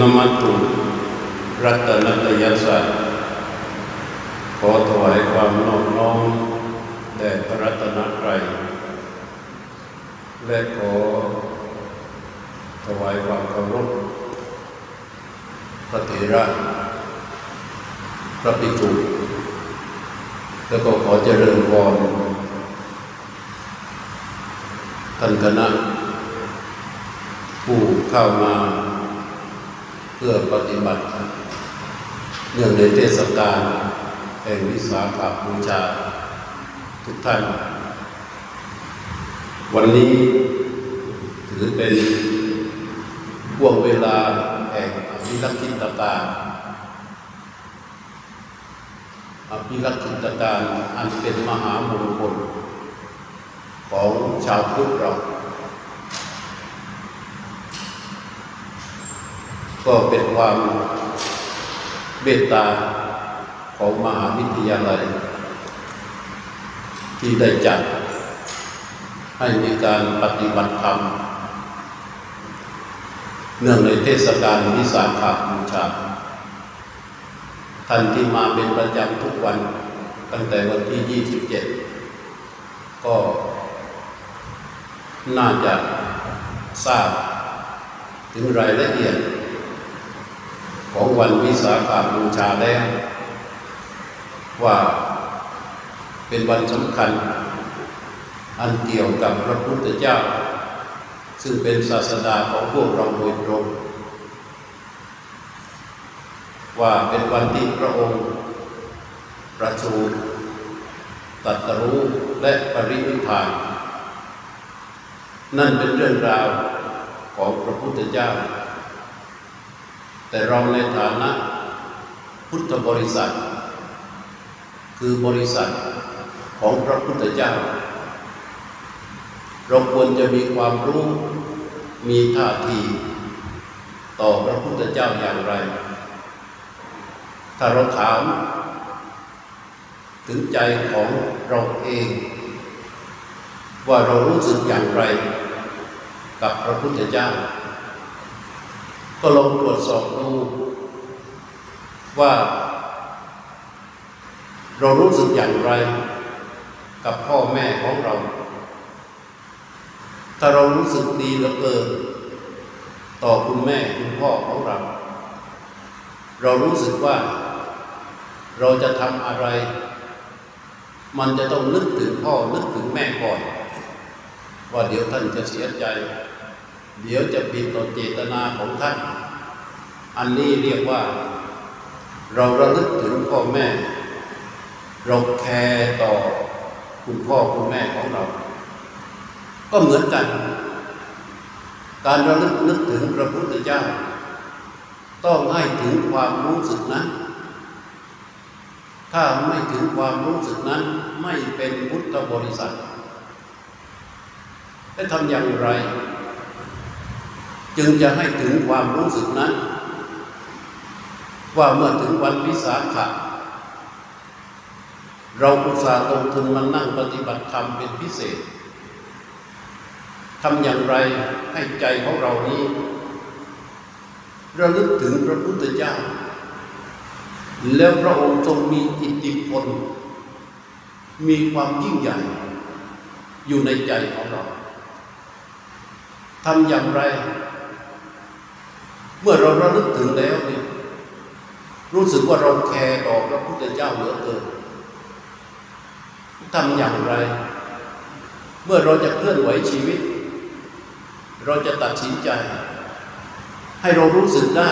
นมัตุรัตนตยสัตว์ขอถวายความนอบน้อมแด่พระรัตนตรัยและขอถวายความเคารพพระเถระพระภิกษุแล้วก็ขอเจริญพรท่านคณะผู้เข้ามา พื่อปฏิบัติเนื่องในเทศกาลแห่งวิสาขบูชาทุกท่าน วันนี้ถือเป็นห่วงเวลาแห่งอภิรักษิตการอภิรักษิตการอันเป็นมหามงคลของชาวพุทธเรา ก็เป็นความเมตตาของมหาวิทยาลัย ที่ได้จัด ให้มีการปฏิบัติธรรม เนื่องในเทศกาลวิสาขบูชาท่านที่มาเป็นประจำทุกวันตั้งแต่วันที่ 27 ก็น่าจะทราบถึงรายละเอียด ของวันวิสาขบูชาแล้วว่าเป็นวันสำคัญ อันเกี่ยวกับพระพุทธเจ้า ซึ่งเป็นศาสดาของพวกเราโดยตรง ว่าเป็นวันที่พระองค์ ประชูตัตรู้และปรินิพาน นั่นเป็นเรื่องราวของพระพุทธเจ้า แต่เราในฐานะพุทธบริษัท คือบริษัทของพระพุทธเจ้า เราควรจะมีความรู้มีท่าทีต่อพระพุทธเจ้าอย่างไร ถ้าเราถาม ถึงใจของเราเอง ว่าเรารู้สึกอย่างไร กับพระพุทธเจ้า ก็ลองตรวจสอบดูว่า เรารู้สึกอย่างไรกับพ่อแม่ของเรา ถ้าเรารู้สึกดีเหลือเกินต่อคุณแม่คุณพ่อของเรา เรารู้สึกว่า เราจะทำอะไร มันจะต้องนึกถึงพ่อนึกถึงแม่ก่อน ว่าเดี๋ยวท่านจะเสียใจ เดี๋ยวจะผิดต่อเจตนาของท่าน อันนี้เรียกว่า เราระลึกถึงพ่อแม่ เราแคร์ต่อคุณพ่อคุณแม่ของเรา ก็เหมือนกัน การระลึกนึกถึงพระพุทธเจ้า ต้องให้ถึงความรู้สึกนั้น ถ้าไม่ถึงความรู้สึกนั้นไม่เป็นพุทธบริษัทและทำอย่างไร จึงจะให้ถึงความรู้สึกนั้น ว่าเมื่อถึงวันวิสาขะเราอุตส่าห์ลงทุนมานั่งปฏิบัติธรรมเป็นพิเศษทำอย่างไรให้ใจของเรานี้ระลึกถึงพระพุทธเจ้า แล้วพระองค์ทรงมีอิทธิพล มีความยิ่งใหญ่ อยู่ในใจของเราทำอย่างไร เมื่อเราระลึกถึงแล้วเนี่ยรู้สึกว่าเราแคร์ต่อพระพุทธเจ้าเหลือเกินทำอย่างไร เมื่อเราจะเคลื่อนไหวชีวิต เราจะตัดสินใจ ให้เรารู้สึกได้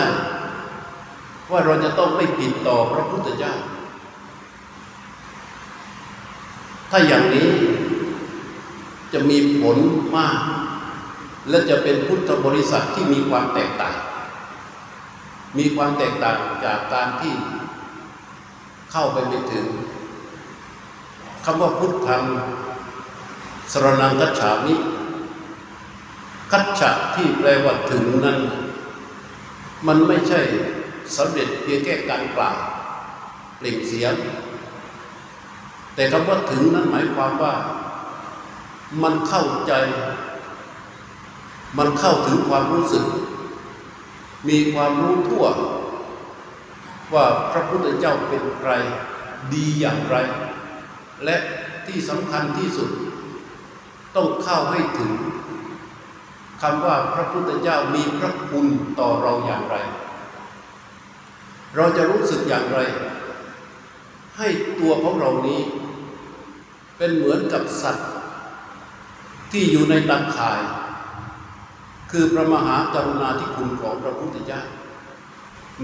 ว่าเราจะต้องไม่ผิดต่อพระพุทธเจ้า ถ้าอย่างนี้จะมีผลมาก และจะเป็นพุทธบริษัทที่มีความแตกต่าง มีความแตกต่างจากการที่เข้าไปไม่ถึงคำว่าพุทธังสรนังกัจฉามิคัจฉะที่แปลว่าถึงนั้น มันไม่ใช่สำเร็จเพียงแค่การกล่าวเปล่งเสียง แต่คำว่าถึงนั้นหมายความว่า มันเข้าใจ มันเข้าถึงความรู้สึก มีความรู้ทั่ว ว่าพระพุทธเจ้าเป็นใครดีอย่างไร และที่สำคัญที่สุด ต้องเข้าให้ถึงคำว่าพระพุทธเจ้ามีพระคุณต่อเราอย่างไร เราจะรู้สึกอย่างไร ให้ตัวของเรานี้ เป็นเหมือนกับสัตว์ ที่อยู่ในตาข่าย คือพระมหากรุณาธิคุณของพระพุทธเจ้า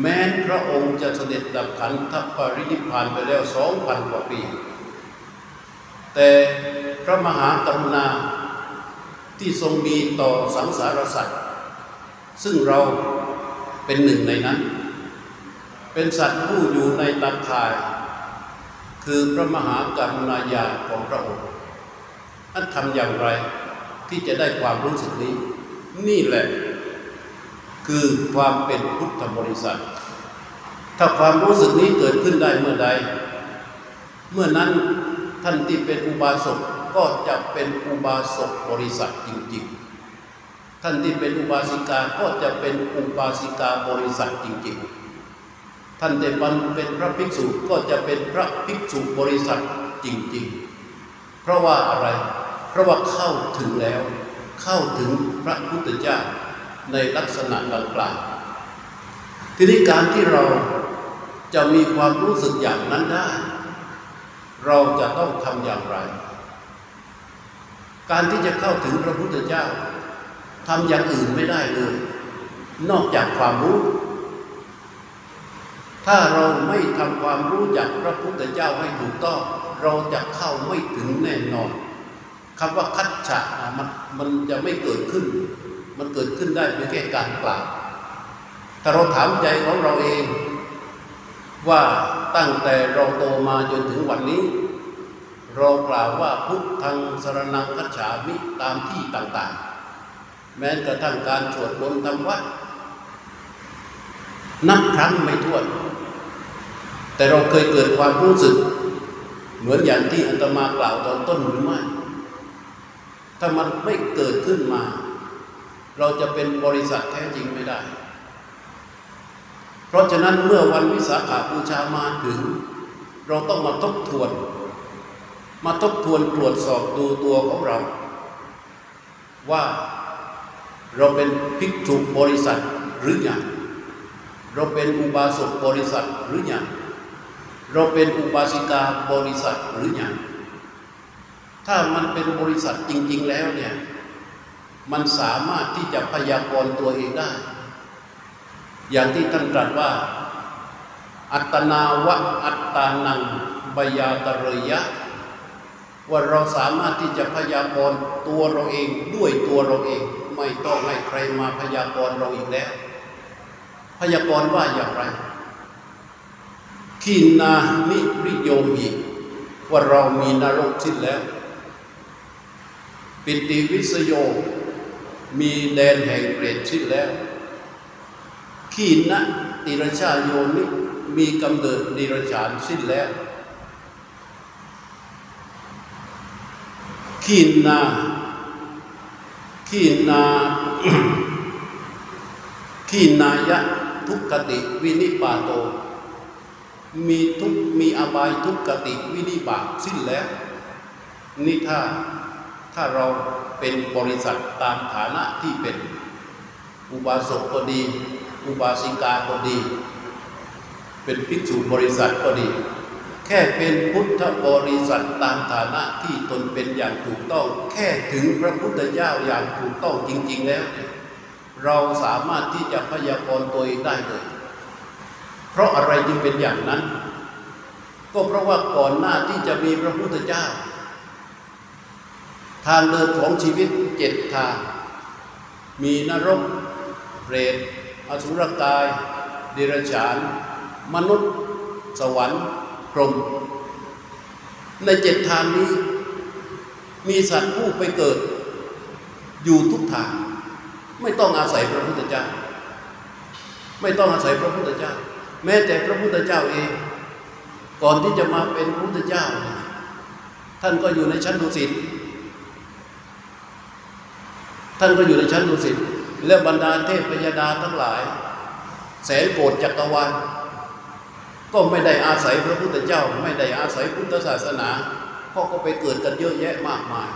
แม้พระองค์จะเสด็จดับขันธปรินิพพานไปแล้วสองพันกว่าปี แต่พระมหากรุณาที่ทรงมีต่อสังสารสัตว์ ซึ่งเราเป็นหนึ่งในนั้น เป็นสัตว์ผู้อยู่ในตาข่าย คือพระมหากรุณาญาของพระองค์ท่านทำอย่างไรที่จะได้ความรู้สึกนี้ นี่แหละ คือความเป็นพุทธบริษัท ถ้าความรู้สึกนี้เกิดขึ้นได้เมื่อใด เมื่อนั้นท่านที่เป็นอุบาสกก็จะเป็นอุบาสกบริษัทจริง ๆ ท่านที่เป็นอุบาสิกาก็จะเป็นอุบาสิกาบริษัทจริง ๆ ท่านที่เป็นพระภิกษุก็จะเป็นพระภิกษุบริษัทจริง ๆ เพราะว่าอะไร เพราะว่าเข้าถึงแล้ว เข้าถึงพระพุทธเจ้าในลักษณะดังกล่าวทีนี้การที่เราจะมีความรู้สึกอย่างนั้นได้ เราจะต้องทำอย่างไร การที่จะเข้าถึงพระพุทธเจ้าทำอย่างอื่นไม่ได้เลย นอกจากความรู้ ถ้าเราไม่ทำความรู้จักพระพุทธเจ้าให้ถูกต้อง เราจะเข้าไม่ถึงแน่นอน คำว่าคัจฉะมันมันจะไม่เกิดขึ้น มันเกิดขึ้นได้เพียงแค่การกล่าวถ้าเราถามใจของเราเอง ว่าตั้งแต่เราโตมาจนถึงวันนี้ เรากล่าวว่าพุทธังสรนังคัจฉามิตามที่ต่างๆ แม้กระทั่งการสวดมนต์ทำวัดนับครั้งไม่ถ้วน แต่เราเคยเกิดความรู้สึก เหมือนอย่างที่อาตมากล่าวตอนต้นหรือไม่ ถ้ามันไม่เกิดขึ้นมา เราจะเป็นบริษัทแท้จริงไม่ได้ เพราะฉะนั้นเมื่อวันวิสาขาบูชามาถึง เราต้องมาทบทวน มาทบทวนตรวจสอบดูตัวของเรา ว่าเราเป็นภิกษุบริษัทหรือยังเราเป็นอุบาสกบริษัทหรือยังเราเป็นอุบาสิกาบริษัทหรือยัง ถ้ามันเป็นบริษัทจริง ๆ แล้วเนี่ย มันสามารถที่จะพยากรณ์ตัวเองได้ อย่างที่ท่านตรัสว่า อัตนาวะอัตตานังบยาตรยะ ว่าเราสามารถที่จะพยากรณ์ตัวเราเองด้วยตัวเราเอง ไม่ต้องให้ใครมาพยากรณ์เราอีกแล้ว พยากรณ์ว่าอย่างไรขีนานิริโยมิว่าเรามีนรกสิ้นแล้ว ปิติวิสโย มีแดนแห่งเปรตสิ้นแล้ว ขีนะติรชาโยนิมีกำเนิดดิรชานสิ้นแล้วขีนาขีนาขีนายะทุกขติวินิปาโต มีทุกมีอบายทุกขติวินิบาตสิ้นแล้ว นี่ถ้า ถ้าเราเป็นบริษัทตามฐานะที่เป็นอุบาสกก็ดี อุบาสิกาก็ดี เป็นภิกษุบริษัทก็ดี แค่เป็นพุทธบริษัทตามฐานะที่ตนเป็นอย่างถูกต้อง แค่ถึงพระพุทธเจ้าอย่างถูกต้องจริง ๆ แล้ว เราสามารถที่จะพยากรณ์ตัวเองได้เลย เพราะอะไรจึงเป็นอย่างนั้น ก็เพราะว่าก่อนหน้าที่จะมีพระพุทธเจ้า ทางเดินของชีวิตเจ็ดทาง มีนรก เปรต อสุรกาย เดรัจฉาน มนุษย์ สวรรค์ พรหม ในเจ็ดทางนี้ มีสัตว์ผู้ไปเกิด อยู่ทุกทาง ไม่ต้องอาศัยพระพุทธเจ้า ไม่ต้องอาศัยพระพุทธเจ้า แม้แต่พระพุทธเจ้าเอง ก่อนที่จะมาเป็นพระพุทธเจ้า ท่านก็อยู่ในชั้นดุสิต ท่านก็อยู่ในชั้นดุสิตและบรรดาเทพพยดาทั้งหลาย แสนโกดจักรวาลก็ไม่ได้อาศัยพระพุทธเจ้า ไม่ได้อาศัยพุทธศาสนาเพราะก็ไปเกิดกันเยอะแยะมากมาย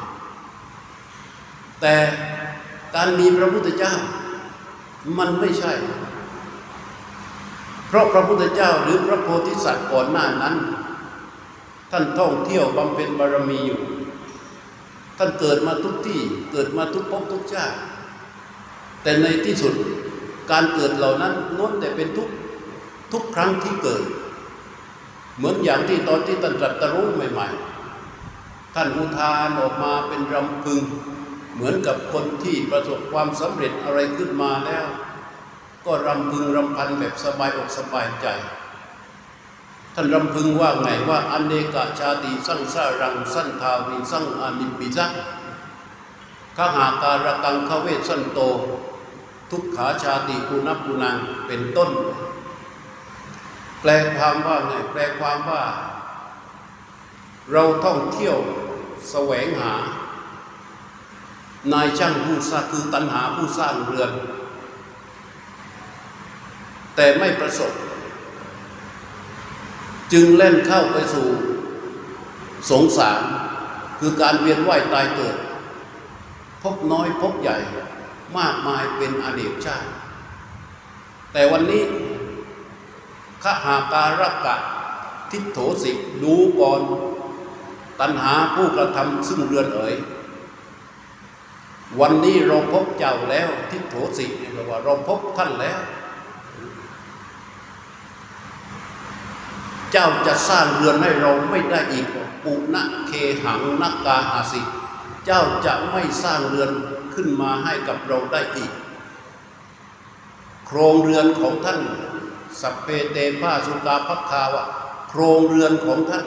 แต่การมีพระพุทธเจ้ามันไม่ใช่ เพราะพระพุทธเจ้าหรือพระโพธิสัตว์ก่อนหน้านั้น ท่านท่องเที่ยวบำเพ็ญบารมีอยู่ ท่านเกิดมาทุกที่เกิดมาทุกภพทุกชาติแต่ในที่สุดการเกิดเหล่านั้นล้วนแต่เป็นทุกทุกครั้งที่เกิด เหมือนอย่างที่ตอนที่ท่านตรัสรู้ใหม่ ๆ ท่านอุทานออกมาเป็นรำพึง เหมือนกับคนที่ประสบความสำเร็จอะไรขึ้นมาแล้ว ก็รำพึงรำพันแบบสบายอกสบายใจ ท่านรำพึงว่าไงว่าอันเนกะชาติสั่งสารังสั้นทาวีสั่งอานิปิจักขหาการกังขเวสันโต ทุกขาชาติกุนับกุนังเป็นต้น แปลความว่าไงแปลความว่า เราท่องเที่ยวแสวงหา นายช่างผู้สร้างคือตัณหาผู้สร้างเรือน แต่ไม่ประสบ จึงเล่นเข้าไปสู่สงสารคือการเวียนว่ายตายเกิด พบน้อยพบใหญ่มากมายเป็นอดีตชาติ แต่วันนี้ขหาการกะทิฏโถสิดูก่อน ตัณหาผู้กระทำซึ่งเรือนเอ๋ยวันนี้เราพบเจ้าแล้วทิฏโถสิแปลว่าเราพบท่านแล้ว เจ้าจะสร้างเรือนให้เราไม่ได้อีกปุณะเคหังนักกาอาสิ เจ้าจะไม่สร้างเรือนขึ้นมาให้กับเราได้อีก โครงเรือนของท่านสัพเพเตภาสุกาพักคาวะโครงเรือนของท่าน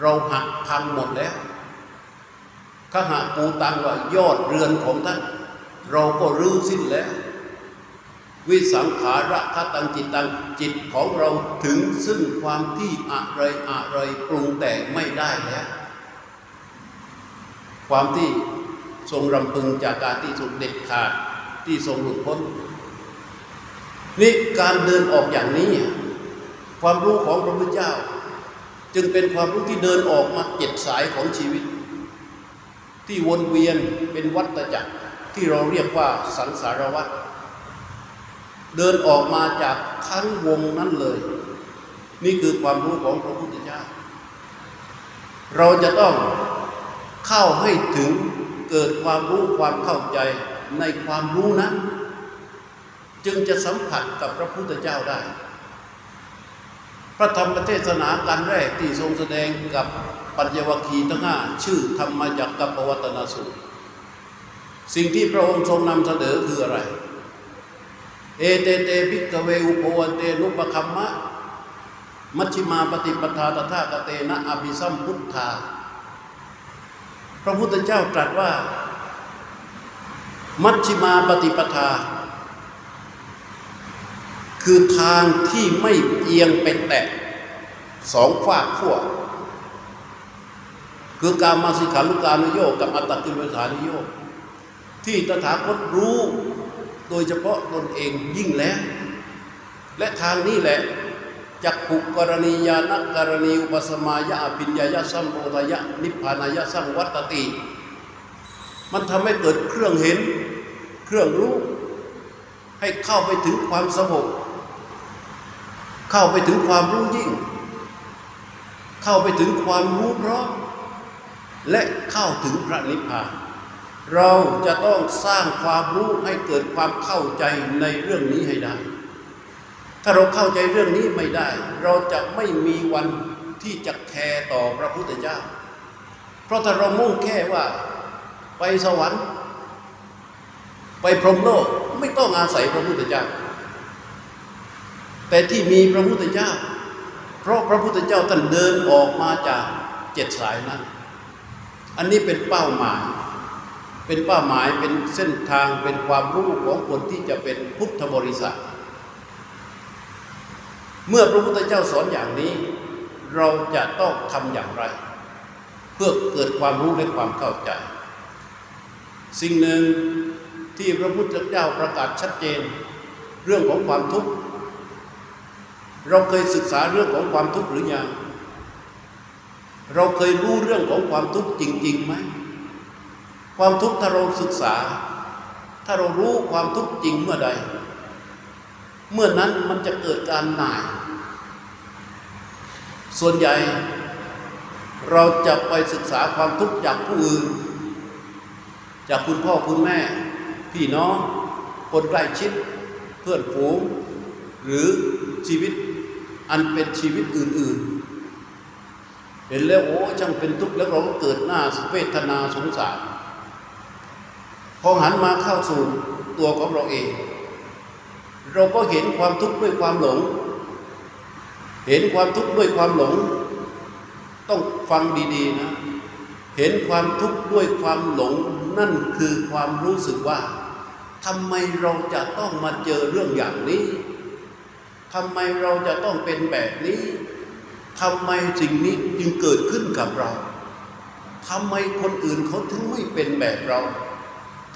เราหักพังหมดแล้วขหาปูตังว่ายอดเรือนของท่าน เราก็รื้อสิ้นแล้ว วิสังขาระคตังจิตตังจิตของเราถึงซึ่งความที่อะไรอะไรปรุงแต่งไม่ได้แล้วความที่ทรงรำพึงจากการที่สุดเด็ดขาดที่ทรงหลุดพ้นนี่การเดินออกอย่างนี้ ความรู้ของพระพุทธเจ้า จึงเป็นความรู้ที่เดินออกมาเจ็ดสายของชีวิต ที่วนเวียนเป็นวัฏจักรที่เราเรียกว่าสังสารวัฏ เดินออกมาจากทั้งวงนั้นเลย นี่คือความรู้ของพระพุทธเจ้า เราจะต้องเข้าให้ถึงเกิดความรู้ความเข้าใจในความรู้นั้น จึงจะสัมผัสกับพระพุทธเจ้าได้ พระธรรมเทศนาการแรกที่ทรงแสดงกับปัญญวคีทั้งห้าชื่อธรรมจักรปวัตนสูตร สิ่งที่พระองค์ทรงนำเสนอคืออะไร เอเตเตพิกเวอุปวันเตนุปคัมมะ มัชฌิมาปฏิปทาตถาคเตนะอภิสัมพุทธา พระพุทธเจ้าตรัสว่า มัชฌิมาปฏิปทา คือทางที่ไม่เอียงไปแตะสองฝากขั้วคือการมาสิขานุกานุโยกกับอัตตกิลวิสานุโยกที่ตถาคตรู้ โดยเฉพาะตนเองยิ่งแล้ว และทางนี้แหละจักขุกรณียานักกรณีอุปสมายะอภิญญายะสัมโพธายะ นิพพานายะสังวัตติ มันทำให้เกิดเครื่องเห็น เครื่องรู้ ให้เข้าไปถึงความสงบเข้าไปถึงความรู้ยิ่ง เข้าไปถึงความรู้พร้อมและเข้าถึงพระนิพพาน เราจะต้องสร้างความรู้ให้เกิดความเข้าใจในเรื่องนี้ให้ได้ ถ้าเราเข้าใจเรื่องนี้ไม่ได้ เราจะไม่มีวันที่จะแคร์ต่อพระพุทธเจ้า เพราะถ้าเรามุ่งแค่ว่าไปสวรรค์ ไปพรหมโลกไม่ต้องอาศัยพระพุทธเจ้า แต่ที่มีพระพุทธเจ้า เพราะพระพุทธเจ้าท่านเดินออกมาจากเจ็ดสายนั้น อันนี้เป็นเป้าหมาย เป็นเป้าหมายเป็นเส้นทางเป็นความรู้ของคนที่จะเป็นพุทธบริษัท เมื่อพระพุทธเจ้าสอนอย่างนี้ เราจะต้องทำอย่างไร เพื่อเกิดความรู้และความเข้าใจ สิ่งหนึ่งที่พระพุทธเจ้าประกาศชัดเจน เรื่องของความทุกข์ เราเคยศึกษาเรื่องของความทุกข์หรือยังเราเคยรู้เรื่องของความทุกข์จริงๆไหม ความทุกข์ถ้าเราศึกษา ถ้าเรารู้ความทุกข์จริงเมื่อใด เมื่อนั้นมันจะเกิดการหน่าย ส่วนใหญ่เราจะไปศึกษาความทุกข์จากผู้อื่น จากคุณพ่อคุณแม่ พี่น้อง คนใกล้ชิด เพื่อนฝูง หรือชีวิตอันเป็นชีวิตอื่น ๆ เห็นแล้วโอ้ช่างเป็นทุกข์แล้วเราก็เกิดหน้าเวทนาสงสาร พอหันมาเข้าสู่ตัวของเราเอง เราก็เห็นความทุกข์ด้วยความหลง เห็นความทุกข์ด้วยความหลง ต้องฟังดีๆนะ เห็นความทุกข์ด้วยความหลง นั่นคือความรู้สึกว่าทำไมเราจะต้องมาเจอเรื่องอย่างนี้ทำไมเราจะต้องเป็นแบบนี้ทำไมสิ่งนี้จึงเกิดขึ้นกับเราทำไมคนอื่นเขาถึงไม่เป็นแบบเรา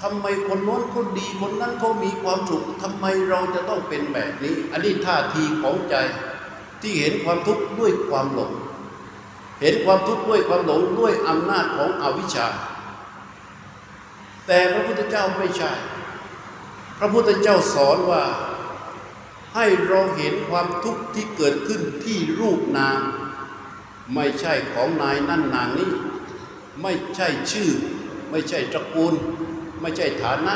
ทำไมคนโน้นคนดีคนนั้นเขามีความสุขทำไมเราจะต้องเป็นแบบนี้ อันนี้ท่าทีของใจที่เห็นความทุกข์ด้วยความหลง เห็นความทุกข์ด้วยความหลงด้วยอำนาจของอวิชชา แต่พระพุทธเจ้าไม่ใช่ พระพุทธเจ้าสอนว่า ให้เราเห็นความทุกข์ที่เกิดขึ้นที่รูปนาม ไม่ใช่ของนายนั่นนางนี้ ไม่ใช่ชื่อ ไม่ใช่ตระกูล ไม่ใช่ฐานะ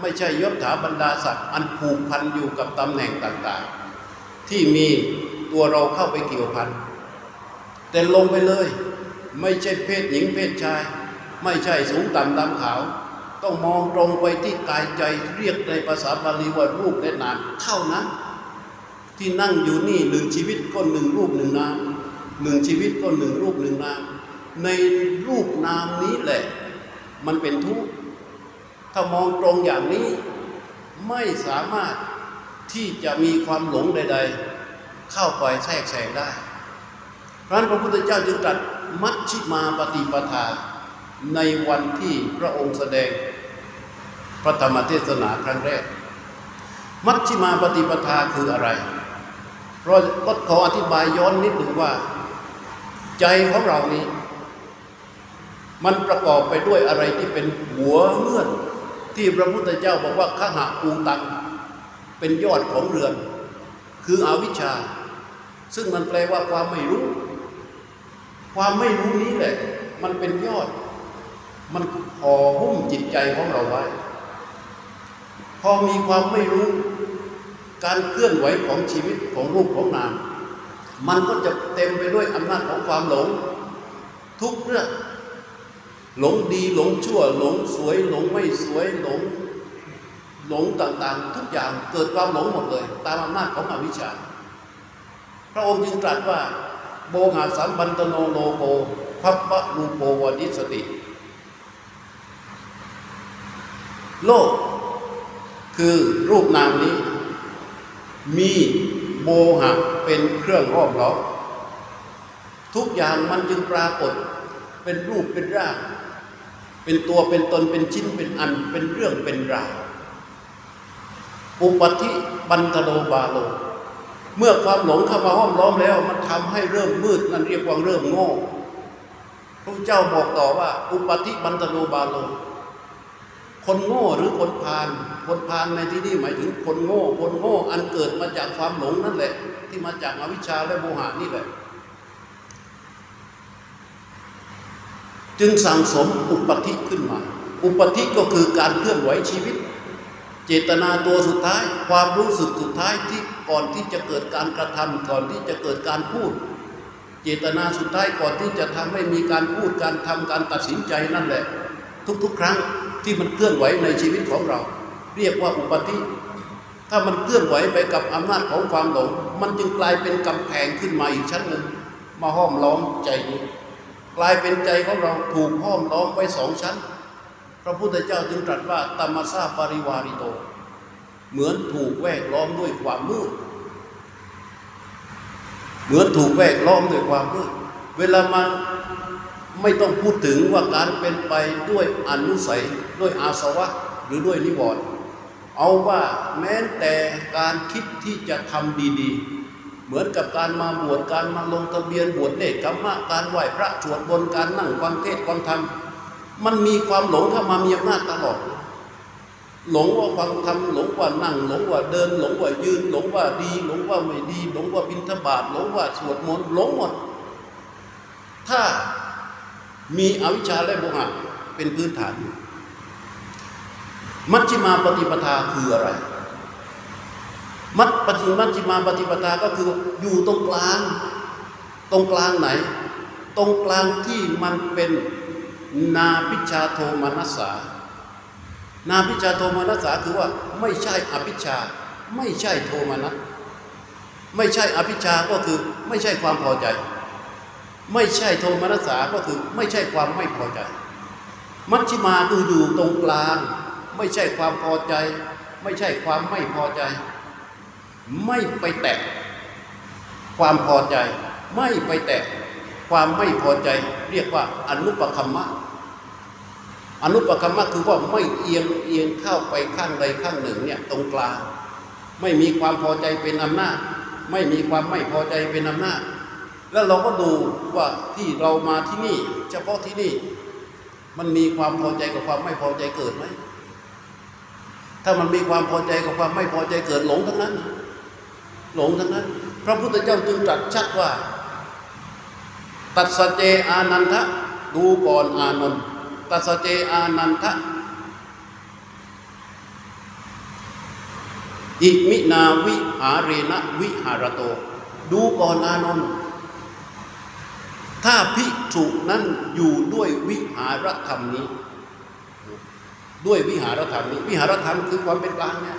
ไม่ใช่ยศถาบรรดาศักดิ์อันผูกพันอยู่กับตำแหน่งต่างๆ ที่มีตัวเราเข้าไปเกี่ยวพัน แต่ลงไปเลย ไม่ใช่เพศหญิงเพศชาย ไม่ใช่สูงต่ำดำขาว ต้องมองตรงไปที่กายใจเรียกในภาษาบาลีว่ารูปและนามเท่านั้นที่นั่งอยู่นี่หนึ่งชีวิตก็หนึ่งรูปหนึ่งนามหนึ่งชีวิตก็หนึ่งรูปหนึ่งนามในรูปนามนี้แหละ มันเป็นทุกข์ ถ้ามองตรงอย่างนี้ไม่สามารถที่จะมีความหลงใด ๆ เข้าไปแทรกแซงได้ เพราะนั้นพระพุทธเจ้าจึงตรัสมัชชิมาปฏิปทา ในวันที่พระองค์แสดงพระธรรมเทศนาครั้งแรก มัชชิมาปฏิปทาคืออะไร เพราะก็ขออธิบายย้อนนิดหนึ่งว่า ใจของเรานี้ มันประกอบไปด้วยอะไรที่เป็นหัวเงื่อน ที่พระพุทธเจ้าบอกว่าขหาปูตัง เป็นยอดของเรือน คืออวิชชา ซึ่งมันแปลว่าความไม่รู้ ความไม่รู้นี้แหละ มันเป็นยอด มันห่อหุ้มจิตใจของเราไว้ พอมีความไม่รู้ การเคลื่อนไหวของชีวิตของรูปของนาม มันก็จะเต็มไปด้วยอำนาจของความหลง ทุกเรื่อง หลงดีหลงชั่ว หลงสวย หลงไม่สวย หลงหลงต่างๆ ทุกอย่างเกิดความหลงหมดเลย ตามอำนาจของอวิชชา พระองค์จึงตรัสว่า โบหาสัมบันตโนโลโกพัพพะรูโปวนิสติ โลกคือรูปนามนี้ มีโบหะเป็นเครื่องห้อมล้อมทุกอย่างมันจึงปรากฏเป็นรูปเป็นร่าง เป็นตัวเป็นตนเป็นชิ้นเป็นอันเป็นเรื่องเป็นราวอุปธิบันทโลบาโล เมื่อความหลงเข้ามาห้อมล้อมแล้ว มันทำให้เริ่มมืดนั่นเรียกว่าเริ่มโง่พระเจ้าบอกต่อว่า อุปธิบันทโลบาโล คนโง่หรือคนพาลคนพาลในที่นี้หมายถึงคนโง่ คนโง่อันเกิดมาจากความหลงนั่นแหละ ที่มาจากอวิชชาและโมหะนี่แหละ จึงสั่งสมอุปธิขึ้นมา อุปธิก็คือการเคลื่อนไหวชีวิต เจตนาตัวสุดท้าย ความรู้สึกสุดท้ายที่ก่อนที่จะเกิดการกระทำก่อนที่จะเกิดการพูด เจตนาสุดท้ายก่อนที่จะทำให้มีการพูดการทำการตัดสินใจนั่นแหละ ทุกๆ ครั้งที่มันเคลื่อนไหวในชีวิตของเรา เรียกว่าอุปธิถ้ามันเคลื่อนไหวไปกับอำนาจของความหลง มันจึงกลายเป็นกำแพงขึ้นมาอีกชั้นหนึ่งมาห้อมล้อมใจนี้ กลายเป็นใจของเราถูกห้อมล้อมไว้สองชั้น พระพุทธเจ้าจึงตรัสว่าตัมมาซาปริวาริโต เหมือนถูกแวดล้อมด้วยความมืด เหมือนถูกแวดล้อมด้วยความมืด เวลามาไม่ต้องพูดถึงว่าการเป็นไปด้วยอนุสัยด้วยอาสวะหรือด้วยนิวรณ์เอาว่าแม้แต่การคิดที่จะทำดี เหมือนกับการมาบวชการมาลงทะเบียนบวชเนกขมะการไหว้พระสวดบนการนั่งฟังเทศน์ฟังธรรมมันมีความหลงเข้ามามีอำนาจตลอดหลงว่าฟังธรรมหลงว่านั่ง หลงว่าเดิน หลงว่ายืน หลงว่าดี หลงว่าไม่ดี หลงว่าบิณฑบาตหลงว่าสวดมนต์หลงหมด ถ้ามีอวิชชาและโมหะเป็นพื้นฐานอยู่มัชฌิมาปฏิปทาคืออะไร มัดปฏิมัชฌิมาปฏิปทาก็คืออยู่ตรงกลาง ตรงกลางไหน ตรงกลางที่มันเป็นนาพิชาโทมนัสสานาพิชาโทมนัสสาคือว่าไม่ใช่อภิชา ไม่ใช่โทมนัสไม่ใช่อภิชาก็คือไม่ใช่ความพอใจ ไม่ใช่โทมนัสสาก็คือไม่ใช่ความไม่พอใจ มัชฌิมาคืออยู่ตรงกลาง ไม่ใช่ความพอใจ ไม่ใช่ความไม่พอใจ ไม่ไปแตะความพอใจ ไม่ไปแตะความไม่พอใจ เรียกว่าอนุปคัมมะอนุปคัมมะคือว่าไม่เอียงเอียงเข้าไปข้างใดข้างหนึ่งเนี่ยตรงกลางไม่มีความพอใจเป็นอำนาจ ไม่มีความไม่พอใจเป็นอำนาจ แล้วเราก็ดูว่าที่เรามาที่นี่ เฉพาะที่นี่ มันมีความพอใจกับความไม่พอใจเกิดไหมถ้ามันมีความพอใจกับความไม่พอใจเกิดหลงทั้งนั้น หลงทั้งนั้น พระพุทธเจ้าจึงตรัสชัดว่า ตัสเจอานันทะดูก่อนอานนท์ตัสเจอานันทะอิมินาวิหาเรนะวิหารโต ดูก่อนอานนท์ถ้าภิกษุนั้นอยู่ด้วยวิหารธรรมนี้ ด้วยวิหารธรรมนี้ วิหารธรรมคือความเป็นกลางเนี่ย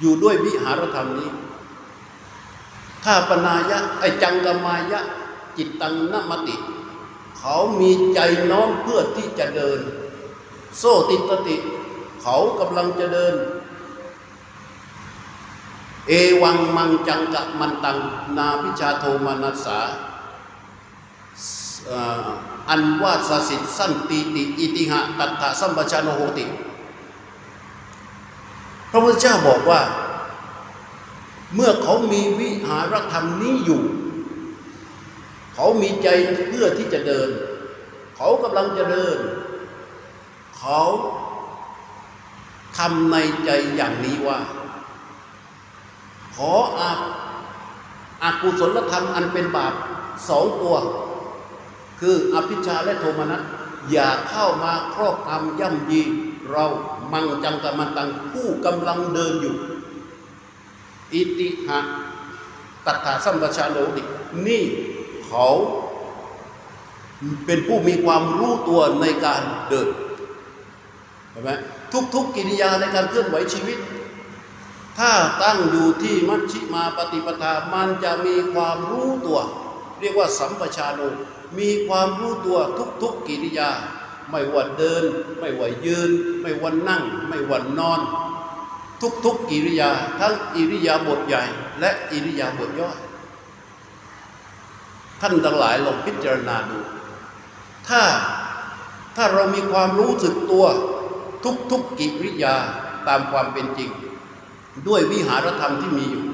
อยู่ด้วยวิหารธรรมนี้ ถ้าปนายะไอจังกมายะ จิตตังนมติ เขามีใจน้อมเพื่อที่จะเดิน โซติตติ เขากำลังจะเดิน เอวังมังจังกะมันตัง นาพิชาโทมานัสสาอันว่าสสิทสันติติอิติหะตัตถะสัมปชานโหติ พระพุทธเจ้าบอกว่า เมื่อเขามีวิหารธรรมนี้อยู่ เขามีใจเพื่อที่จะเดิน เขากำลังจะเดิน เขาทำในใจอย่างนี้ว่า ขออาอากุศลธรรมอันเป็นบาปสองตัว คืออภิชาและโทมนัสอย่าเข้ามาครอบทำย่ำยีเรามังจังกะมันตังผู้กำลังเดินอยู่ อิติหะตัถาสัมปชาโนตินี่เขาเป็นผู้มีความรู้ตัวในการเดินเห็นไหมทุกๆกิริยาในการเคลื่อนไหวชีวิต ถ้าตั้งอยู่ที่มัชชิมาปฏิปทามันจะมีความรู้ตัว เรียกว่าสัมปชาโนมีความรู้ตัวทุก ๆกิริยา ไม่ว่าเดิน ไม่ว่ายืน ไม่ว่านั่ง ไม่ว่านอน ทุกๆกิริยา ทั้งอิริยาบถใหญ่ และอิริยาบถย่อย ท่านทั้งหลายลองพิจารณาดู ถ้าถ้าเรามีความรู้สึกตัว ทุกๆกิริยาตามความเป็นจริง ด้วยวิหารธรรมที่มีอยู่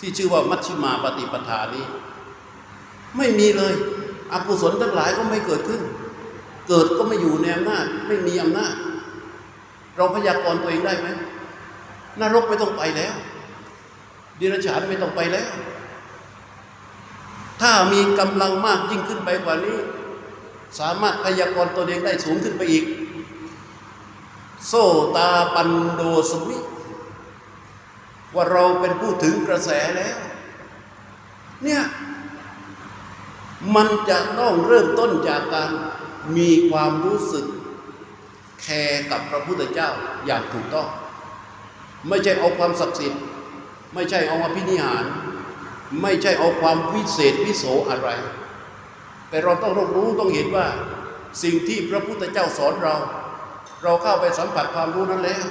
ที่ชื่อว่ามัชฌิมาปฏิปทานี้ ไม่มีเลย อกุศลทั้งหลายก็ไม่เกิดขึ้น เกิดก็ไม่อยู่ในอำนาจไม่มีอำนาจ เราพยากรณ์ตัวเองได้ไหมนรกไม่ต้องไปแล้วดิรัจฉานไม่ต้องไปแล้ว ถ้ามีกำลังมากยิ่งขึ้นไปกว่านี้ สามารถพยากรณ์ตัวเองได้สูงขึ้นไปอีก โซตาปันโดสมิว่าเราเป็นผู้ถึงกระแสแล้ว เนี่ยมันจะต้องเริ่มต้นจากการมีความรู้สึก แคร์กับพระพุทธเจ้าอย่างถูกต้อง ไม่ใช่เอาความศักดิ์สิทธิ์ ไม่ใช่เอาอภินิหาร ไม่ใช่เอาความวิเศษวิโสอะไร แต่เราต้องรู้ต้องเห็นว่า สิ่งที่พระพุทธเจ้าสอนเรา เราเข้าไปสัมผัสความรู้นั้นแล้ว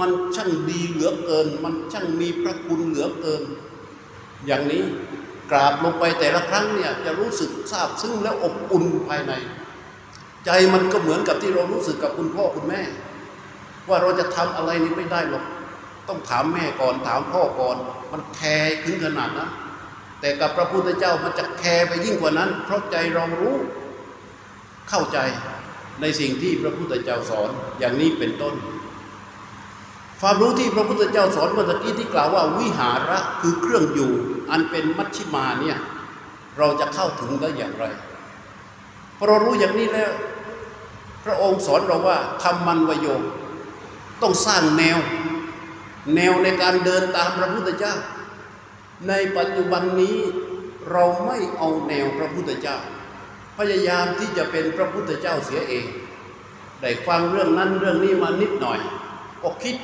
มันช่างดีเหลือเกิน มันช่างมีพระคุณเหลือเกิน อย่างนี้กราบลงไปแต่ละครั้งเนี่ยจะรู้สึกซาบซึ้งและอบอุ่นภายใน ใจมันก็เหมือนกับที่เรารู้สึกกับคุณพ่อคุณแม่ ว่าเราจะทำอะไรนี้ไม่ได้หรอก ต้องถามแม่ก่อนถามพ่อก่อน มันแคร์ถึงขนาดนั้นแต่กับพระพุทธเจ้ามันจะแคร์ไปยิ่งกว่านั้น เพราะใจเรารู้เข้าใจในสิ่งที่พระพุทธเจ้าสอนอย่างนี้เป็นต้น ความรู้ที่พระพุทธเจ้าสอนเมื่อกี้ที่กล่าวว่าวิหาระคือเครื่องอยู่ อันเป็นมัชชิมาเนี่ยเราจะเข้าถึงได้อย่างไรพอเรารู้อย่างนี้แล้ว ระองค์สอนเราว่าทำมันวโยต้องสร้างแนว แนวในการเดินตามพระพุทธเจ้า ในปัจจุบันนี้เราไม่เอาแนวพระพุทธเจ้า พยายามที่จะเป็นพระพุทธเจ้าเสียเอง ได้ฟังเรื่องนั้นเรื่องนี้มานิดหน่อยก็คิด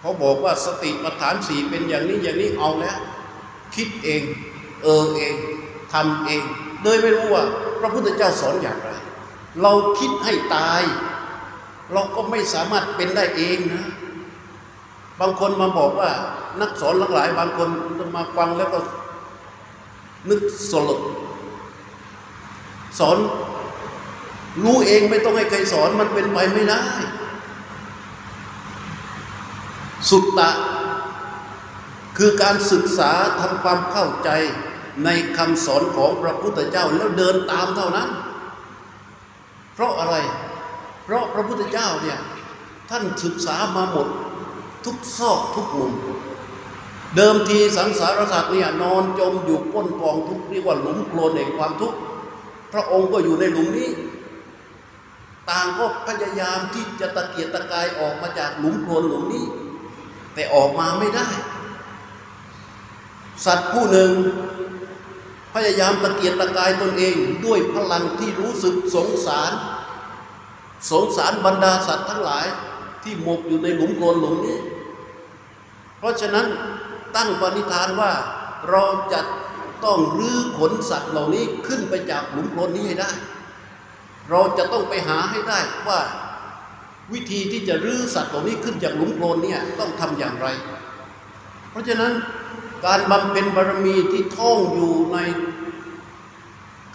เขาบอกว่าสติปัฏฐานสี่เป็นอย่างนี้อย่างนี้เอาแล้ว คิดเอง เออเองทำเอง โดยไม่รู้ว่าพระพุทธเจ้าสอนอย่างไร เราคิดให้ตาย เราก็ไม่สามารถเป็นได้เองนะ บางคนมาบอกว่า นักสอนหลากหลาย บางคนมาฟังแล้วก็นึกสลดสอนรู้เองไม่ต้องให้ใครสอนมันเป็นไปไม่ได้ สุตตะ คือการศึกษาทำความเข้าใจในคำสอนของพระพุทธเจ้าแล้วเดินตามเท่านั้น เพราะอะไร เพราะพระพุทธเจ้าเนี่ยท่านศึกษามาหมดทุกซอกทุกมุม เดิมทีสังสารสัตว์เนี่ยนอนจมอยู่ก้นกองทุกเรียกว่าหลุมโคลนแห่งความทุกข์พระองค์ก็อยู่ในหลุมนี้ ต่างก็พยายามที่จะตะเกียกตะกายออกมาจากหลุมโคลนหลุมนี้ แต่ออกมาไม่ได้ สัตว์ผู้หนึ่ง พยายามตะเกียกตะกายตนเองด้วยพลังที่รู้สึกสงสาร สงสารบรรดาสัตว์ทั้งหลายที่หมกอยู่ในหลุมโคลนหลุมนี้ เพราะฉะนั้นตั้งปณิธานว่าเราจะต้องรื้อขนสัตว์เหล่านี้ขึ้นไปจากหลุมโคลนนี้ให้ได้ เราจะต้องไปหาให้ได้ว่าวิธีที่จะรื้อสัตว์เหล่านี้ขึ้นจากหลุมโคลนเนี่ยต้องทำอย่างไร เพราะฉะนั้น การบำเพ็ญบารมีที่ท่องอยู่ใน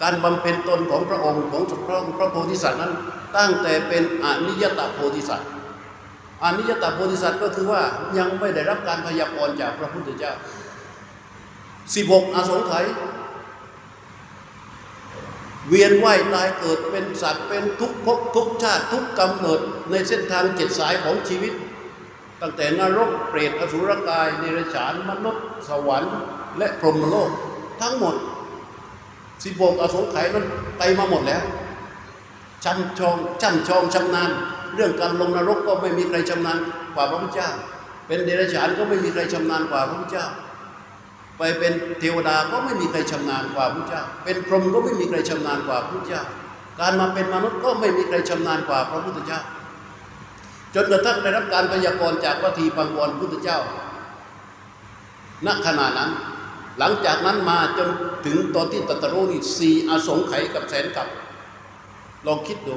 การบำเพ็ญตนของพระองค์ของพระพระโพธิสัตว์นั้น ตั้งแต่เป็นอนิยตโพธิสัตว์อนิยตโพธิสัตว์ก็คือว่ายังไม่ได้รับการพยากรณ์จากพระพุทธเจ้า 16 อสงไขยเวียนว่ายตายเกิดเป็นสัตว์เป็นทุกภพทุกชาติทุกกำเนิดในเส้นทางเจ็ดสายของชีวิต ตั้งแต่นรกเปรตอสุรกายเนรชานมนุษย์ สวรรค์ และพรหมโลก ทั้งหมด16อสงไขยนั้นไปมาหมดแล้วช่ำชองช่ำชองชำนาญเรื่องการลงนรกก็ไม่มีใครชำนาญกว่าพระพุทธเจ้า เป็นเดรัจฉานก็ไม่มีใครชำนาญกว่าพระพุทธเจ้า ไปเป็นเทวดาก็ไม่มีใครชำนาญกว่าพระพุทธเจ้า เป็นพรหมก็ไม่มีใครชำนาญกว่าพระพุทธเจ้า การมาเป็นมนุษย์ก็ไม่มีใครชำนาญกว่าพระพุทธเจ้า จนกระทั่งได้รับการพยากรณ์จากวัตถีปังวรพุทธเจ้า ณ ขณะนั้น หลังจากนั้นมาจนถึงตอนที่ตัตรู้นี่สี่อสงไขยกับแสนกับ ลองคิดดู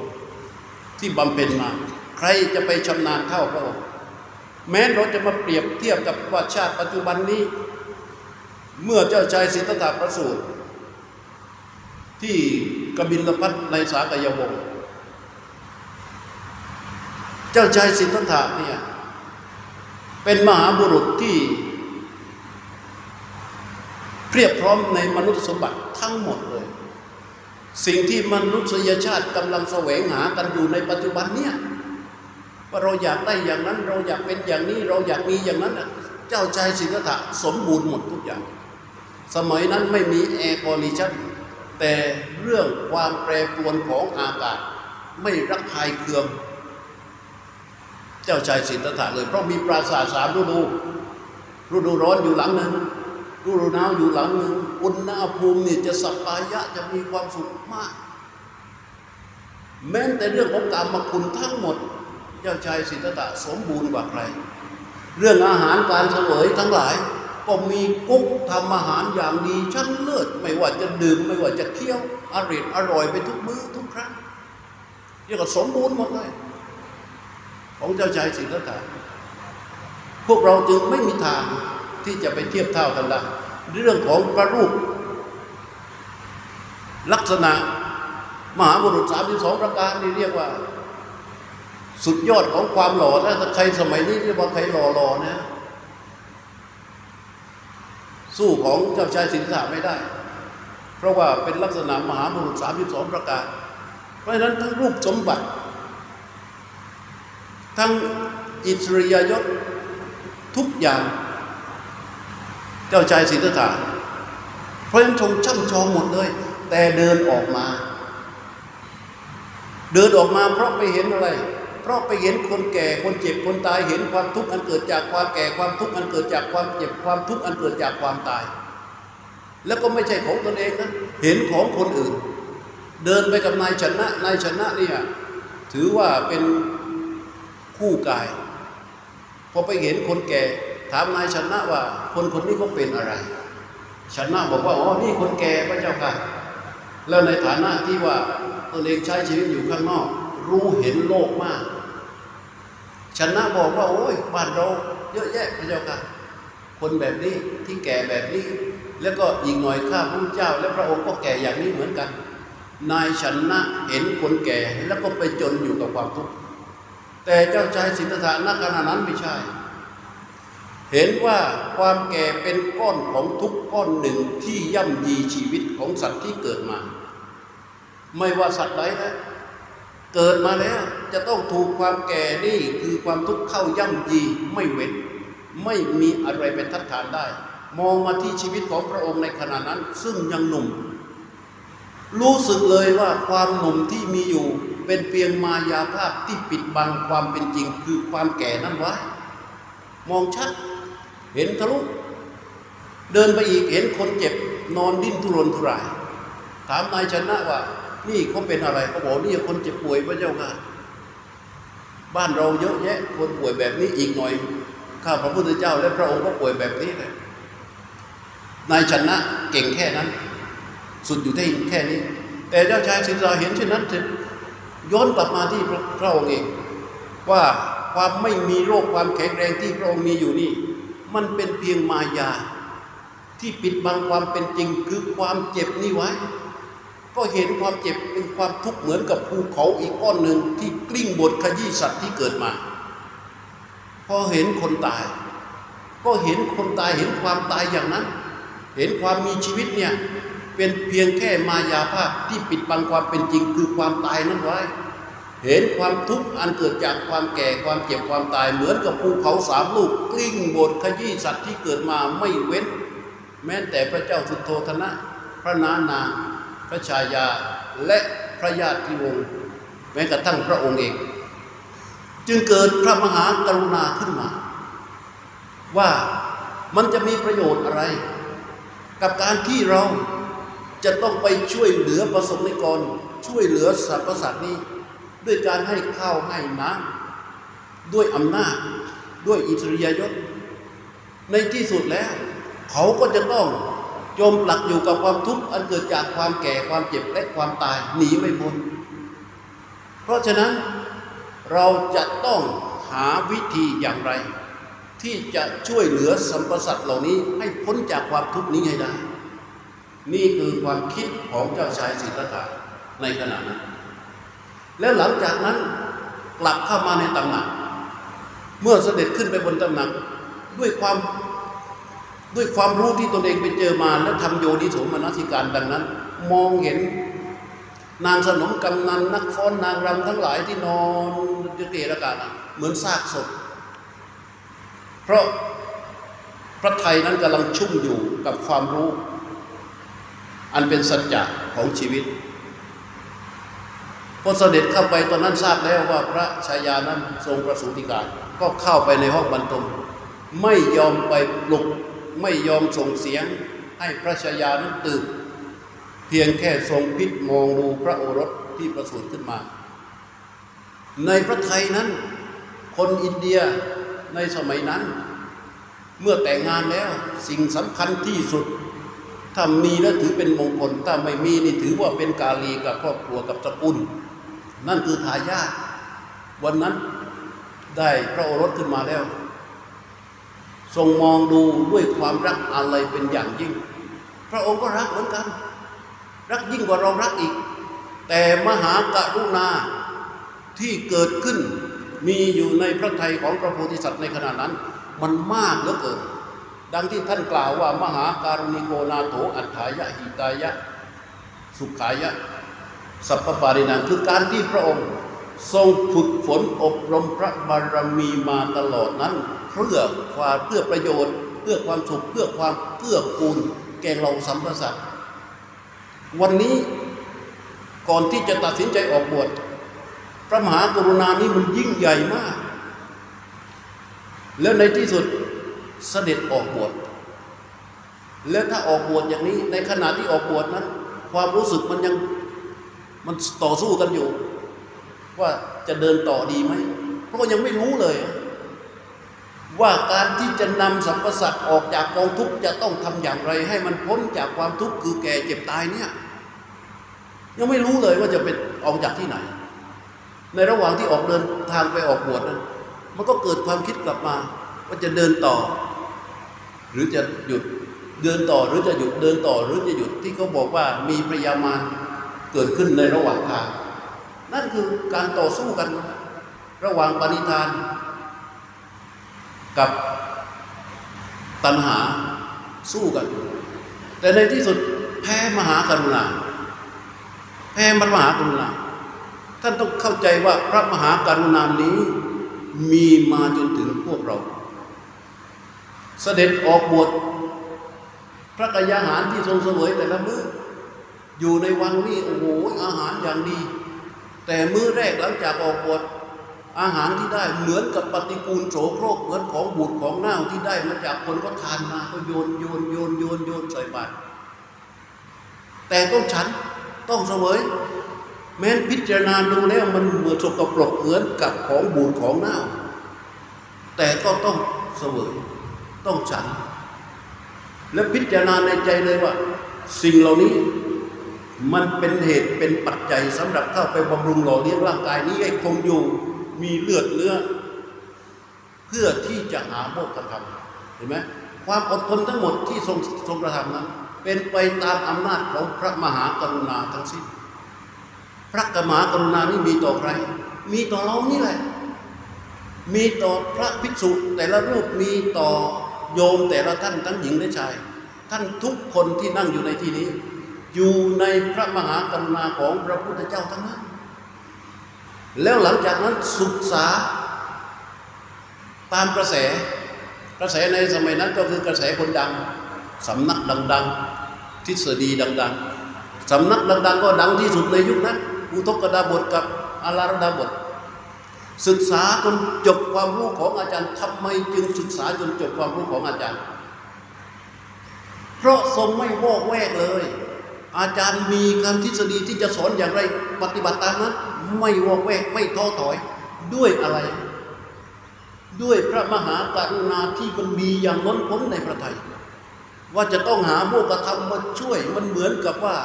ที่บำเพ็ญมา ใครจะไปชำนาญเท่าพระองค์ แม้เราจะมาเปรียบเทียบกับว่าชาติปัจจุบันนี้ เมื่อเจ้าชายสิทธัตถะประสูติที่กบิลพัทในสากยวงศ์ เจ้าชายสิทธัตถะเนี่ยเป็นมหาบุรุษที่เพียบพร้อมในมนุษยสมบัติทั้งหมดเลย สิ่งที่มนุษยชาติกำลังแสวงหากันอยู่ในปัจจุบันเนี่ยว่าเราอยากได้อย่างนั้น เราอยากเป็นอย่างนี้เราอยากมีอย่างนั้นนะเจ้าชายสิทธัตถะสมบูรณ์หมดทุกอย่าง สมัยนั้นไม่มี air condition แต่เรื่องความแปรปรวนของอากาศไม่รักใคายเคือง เจ้าชายสิทธัตถะเลย เพราะมีปราสาทสามฤดูฤดูร้อนอยู่หลังหนึ่งฤดูหนาวอยู่หลังหนึ่งอุณหภูมินี่จะสัปายะจะมีความสุขมาก แม้แต่เรื่องของกรรมคุณทั้งหมด เจ้าชายสิทธัตถะสมบูรณ์กว่าใคร เรื่องอาหารการเสวยทั้งหลาย ก็มีกุ๊กทำอาหารอย่างดีชั้นเลิศไม่ว่าจะดื่มไม่ว่าจะเคี้ยวอร่อยอร่อยไปทุกมื้อทุกครั้งเรียกว่าสมบูรณ์หมดเลย ของเจ้าชายสิทธัตถะพวกเราจึงไม่มีทางที่จะไปเทียบเท่ากันได้เรื่องของพระรูป ลักษณะมหาบุรุษสามสิบสองประการนี่เรียกว่า สุดยอดของความหล่อถ้าใครสมัยนี้เรียกว่าใครหล่อหล่อๆนะ สู้ของเจ้าชายสิทธัตถะไม่ได้ เพราะว่าเป็นลักษณะมหาบุรุษ32ประการ เพราะฉะนั้นทั้งรูปสมบัติ ทั้งอิสริยยศทุกอย่าง เจ้าชายสิทธัตถะเพระฉะนั้นทรงช่ำชองหมดเลย แต่เดินออกมา เดินออกมาเพราะไปเห็นอะไร เพราะไปเห็นคนแก่คนเจ็บคนตายเห็นความทุกข์อันเกิดจากความแก่ความทุกข์อันเกิดจากความเจ็บความทุกข์อันเกิดจากความตาย แล้วก็ไม่ใช่ของตนเองนะเห็นของคนอื่น เดินไปกับนายชนะนายชนะเนี่ยถือว่าเป็น คู่กาย พอไปเห็นคนแก่ ถามนายชนะว่า คนคนนี้เขาเป็นอะไร ชนะบอกว่าอ๋อนี่คนแก่พระเจ้าค่ะ แล้วในฐานะที่ว่าตนเองใช้ชีวิตอยู่ข้างนอก รู้เห็นโลกมาก ชนะบอกว่า โอ้ยบ้านเราเยอะแยะพระเจ้าค่ะ คนแบบนี้ที่แก่แบบนี้ แล้วก็อีกหน่อยข้าพระเจ้า และพระองค์ก็แก่อย่างนี้เหมือนกัน นายชนะเห็นคนแก่แล้วก็ไปจนอยู่กับความทุกข์ แต่เจ้าชายสิทธัตถะณขณะนั้นไม่ใช่ เห็นว่าความแก่เป็นก้อนของทุกก้อนหนึ่งที่ย่ำยีชีวิตของสัตว์ที่เกิดมา ไม่ว่าสัตว์ใดนะเกิดมาแล้วจะต้องถูกความแก่นี่คือความทุกข์เข้าย่ำยีไม่เว้น ไม่มีอะไรเป็นทัดทานได้ มองมาที่ชีวิตของพระองค์ในขณะนั้น ซึ่งยังหนุ่ม รู้สึกเลยว่าความหนุ่มที่มีอยู่ เป็นเพียงมายาภาพที่ปิดบังความเป็นจริงคือความแก่นั้นไว้มองชัดเห็นทะลุเดินไปอีกเห็นคนเจ็บนอนดิ้นทุรนทุราย ถามนายชนะว่า นี่เขาเป็นอะไรเขาบอกนี่คนเจ็บป่วยพระเจ้าค่ะบ้านเราเยอะแยะคนป่วยแบบนี้อีกหน่อย ข้าพระพุทธเจ้า และพระองค์ก็ป่วยแบบนี้เลยนายชนะเก่งแค่นั้น สุดอยู่ที่แค่นี้ แต่เจ้าชายสิทธาเห็นเช่นนั้นเสร็จ ย้อนกลับมาที่พระพระองค์เองว่าความไม่มีโรคความแข็งแรงที่พระองค์มีอยู่นี่ มันเป็นเพียงมายา ที่ปิดบังความเป็นจริงคือความเจ็บนี่ไว้ ก็เห็นความเจ็บเป็นความทุกข์เหมือนกับภูเขาอีกก้อนหนึ่งที่กลิ้งบดขยี้สัตว์ที่เกิดมา พอเห็นคนตาย ก็เห็นคนตายเห็นความตายอย่างนั้น เห็นความมีชีวิตเนี่ย เป็นเพียงแค่มายาภาพที่ปิดบังความเป็นจริงคือความตายนั้นไว้ เห็นความทุกข์อันเกิดจากความแก่ความเจ็บความตายเหมือนกับภูเขาสามลูกกลิ้งบดขยี้สัตว์ที่เกิดมาไม่เว้น แม้แต่พระเจ้าสุโธธนะ พระนานางพระชายาและพระญาติวงศ์แม้กระทั่งพระองค์เอง จึงเกิดพระมหากรุณาขึ้นมา ว่ามันจะมีประโยชน์อะไร กับการที่เรา จะต้องไปช่วยเหลือประสบนิกรช่วยเหลือสรรพสัตว์นี้ ด้วยการให้ข้าวให้น้ำด้วยอำนาจด้วยอิสริยยศ ในที่สุดแล้ว เขาก็จะต้องจมปลักอยู่กับความทุกข์อันเกิดจากความแก่ความเจ็บและความตายหนีไม่พ้นเพราะฉะนั้นเราจะต้องหาวิธีอย่างไร ที่จะช่วยเหลือสัมปสัตว์เหล่านี้ให้พ้นจากความทุกข์นี้ให้ได้ นี่คือความคิดของเจ้าชายสิทธัตถะในขณะนั้น แล้วหลังจากนั้นกลับเข้ามาในตำหนัก เมื่อเสด็จขึ้นไปบนตำหนัก ด้วยความด้วยความรู้ที่ตนเองไปเจอมา และทำโยนิโสมนสิการดังนั้น มองเห็นนางสนมกำนันนักฟ้อนนางรำทั้งหลายที่นอนเกะระกาศเหมือนซากศพ เพราะพระไทยนั้นกำลังชุ่มอยู่กับความรู้ อันเป็นสัจจะของชีวิตพอเสด็จเข้าไปตอนนั้นทราบแล้วว่าพระชายานั้นทรงประสูติการ ก็เข้าไปในห้องบรรทมไม่ยอมไปปลุกไม่ยอมส่งเสียงให้พระชายานั้นตื่นเพียงแค่ทรงพิษมองดูพระโอรสที่ประสูติขึ้นมา ในพระไทยนั้น คนอินเดียในสมัยนั้น เมื่อแต่งงานแล้วสิ่งสำคัญที่สุด ถ้ามีแล้วถือเป็นมงคล ถ้าไม่มีนี่ถือว่าเป็นกาลีกับครอบครัวกับตระกูลนั่นคือทายาทวันนั้นได้พระโอรสขึ้นมาแล้ว ทรงมองดูด้วยความรักอะไรเป็นอย่างยิ่ง พระองค์ก็รักเหมือนกัน รักยิ่งกว่าเรารักอีก แต่มหากรุณาที่เกิดขึ้นมีอยู่ในพระทัยของพระโพธิสัตว์ในขณะนั้น มันมากเหลือเกิน ดังที่ท่านกล่าวว่ามหาการุณิโกนาโถอัฏฐายะหิตายะ สุขายะ สัพพปารินังคือการที่พระองค์ทรงฝึกฝนอบรมพระบารมีมาตลอดนั้น เพื่อความเพื่อประโยชน์ เพื่อความสุขเพื่อความเพื่อกูลแก่เราสัมพสัตว์วันนี้ก่อนที่จะตัดสินใจออกบวชพระมหากรุณานี้มันยิ่งใหญ่มาก แล้วในที่สุด เสด็จออกบวชแล้วถ้าออกบวชอย่างนี้ ในขณะที่ออกบวชนั้น ความรู้สึกมันยังมันต่อสู้กันอยู่ ว่าจะเดินต่อดีไหมเพราะยังไม่รู้เลย ว่าการที่จะนำสรรพสัตว์ออกจากกองทุกข์จะต้องทำอย่างไร ให้มันพ้นจากความทุกข์คือแก่เจ็บตายเนี่ย ยังไม่รู้เลยว่าจะเป็นออกจากที่ไหน ในระหว่างที่ออกเดินทางไปออกบวชนั้นมันก็เกิดความคิดกลับมาว่าจะเดินต่อ หรือจะหยุดเดินต่อหรือจะหยุดเดินต่อหรือจะหยุดที่เขาบอกว่ามีพยามารเกิดขึ้นในระหว่างทาง นั่นคือการต่อสู้กันระหว่างปณิธาน กับตัณหาสู้กัน แต่ในที่สุดแพ้มหากรุณาแพ้มหากรุณาท่านต้องเข้าใจว่าพระมหากรุณานี้มีมาจนถึงพวกเรา เสด็จออกบวชพระกยาหารที่ทรงเสวยแต่ละมื้ออยู่ในวังนี่โอ้โหอาหารอย่างดี แต่มื้อแรกหลังจากออกบวชอาหารที่ได้เหมือนกับปฏิกูลโสโครกเหมือนของบูดของเน่าที่ได้มาจากคนก็ทานมาก็โยนโยนโยนโยนโยนใส่บาตรแต่ต้องฉันต้องเสวยแม้นพิจารณาดูแล้วมันเหมือนสกปรกเหมือนกับของบูดของเน่า แต่ก็ต้องเสวย ต้องฉัน และพิจารณาในใจเลยว่า สิ่งเหล่านี้มันเป็นเหตุเป็นปัจจัยสำหรับเข้าไปบำรุงหล่อเลี้ยงร่างกายนี้ให้คงอยู่มีเลือดเนื้อ เพื่อที่จะหาโมกขธรรมเห็นไหมความอดทนทั้งหมดที่ทรงทรงกระทำนั้น เป็นไปตามอำนาจของพระมหากรุณาทั้งสิ้น พระกมหากรุณานี่มีต่อใคร มีต่อเรานี่แหละ มีต่อพระภิกษุแต่ละรูปมีต่อ โยมแต่ละท่านทั้งหญิงและชาย ท่านทุกคนที่นั่งอยู่ในที่นี้ อยู่ในพระมหากรุณาของพระพุทธเจ้าทั้งนั้น แล้วหลังจากนั้นศึกษาตามกระแส กระแสในสมัยนั้นก็คือกระแสคนดัง สำนักดัง ๆ ทฤษฎีดัง ๆ สำนักดัง ๆ ก็ดังที่สุดในยุคนั้นอุทกดาบทกับอาลารดาบท ศึกษาจนจบความรู้ของอาจารย์ทำไมจึงศึกษาจนจบความรู้ของอาจารย์ เพราะทรงไม่วอกแวกเลย อาจารย์มีการทฤษฎีที่จะสอนอย่างไรปฏิบัติตามนั้นไม่วอกแวกไม่ท้อถอยด้วยอะไร ด้วยพระมหากรุณาที่มันมีอย่างล้นพ้นในพระทัยว่าจะต้องหาโมกธรรมมาช่วยมันเหมือนกับว่า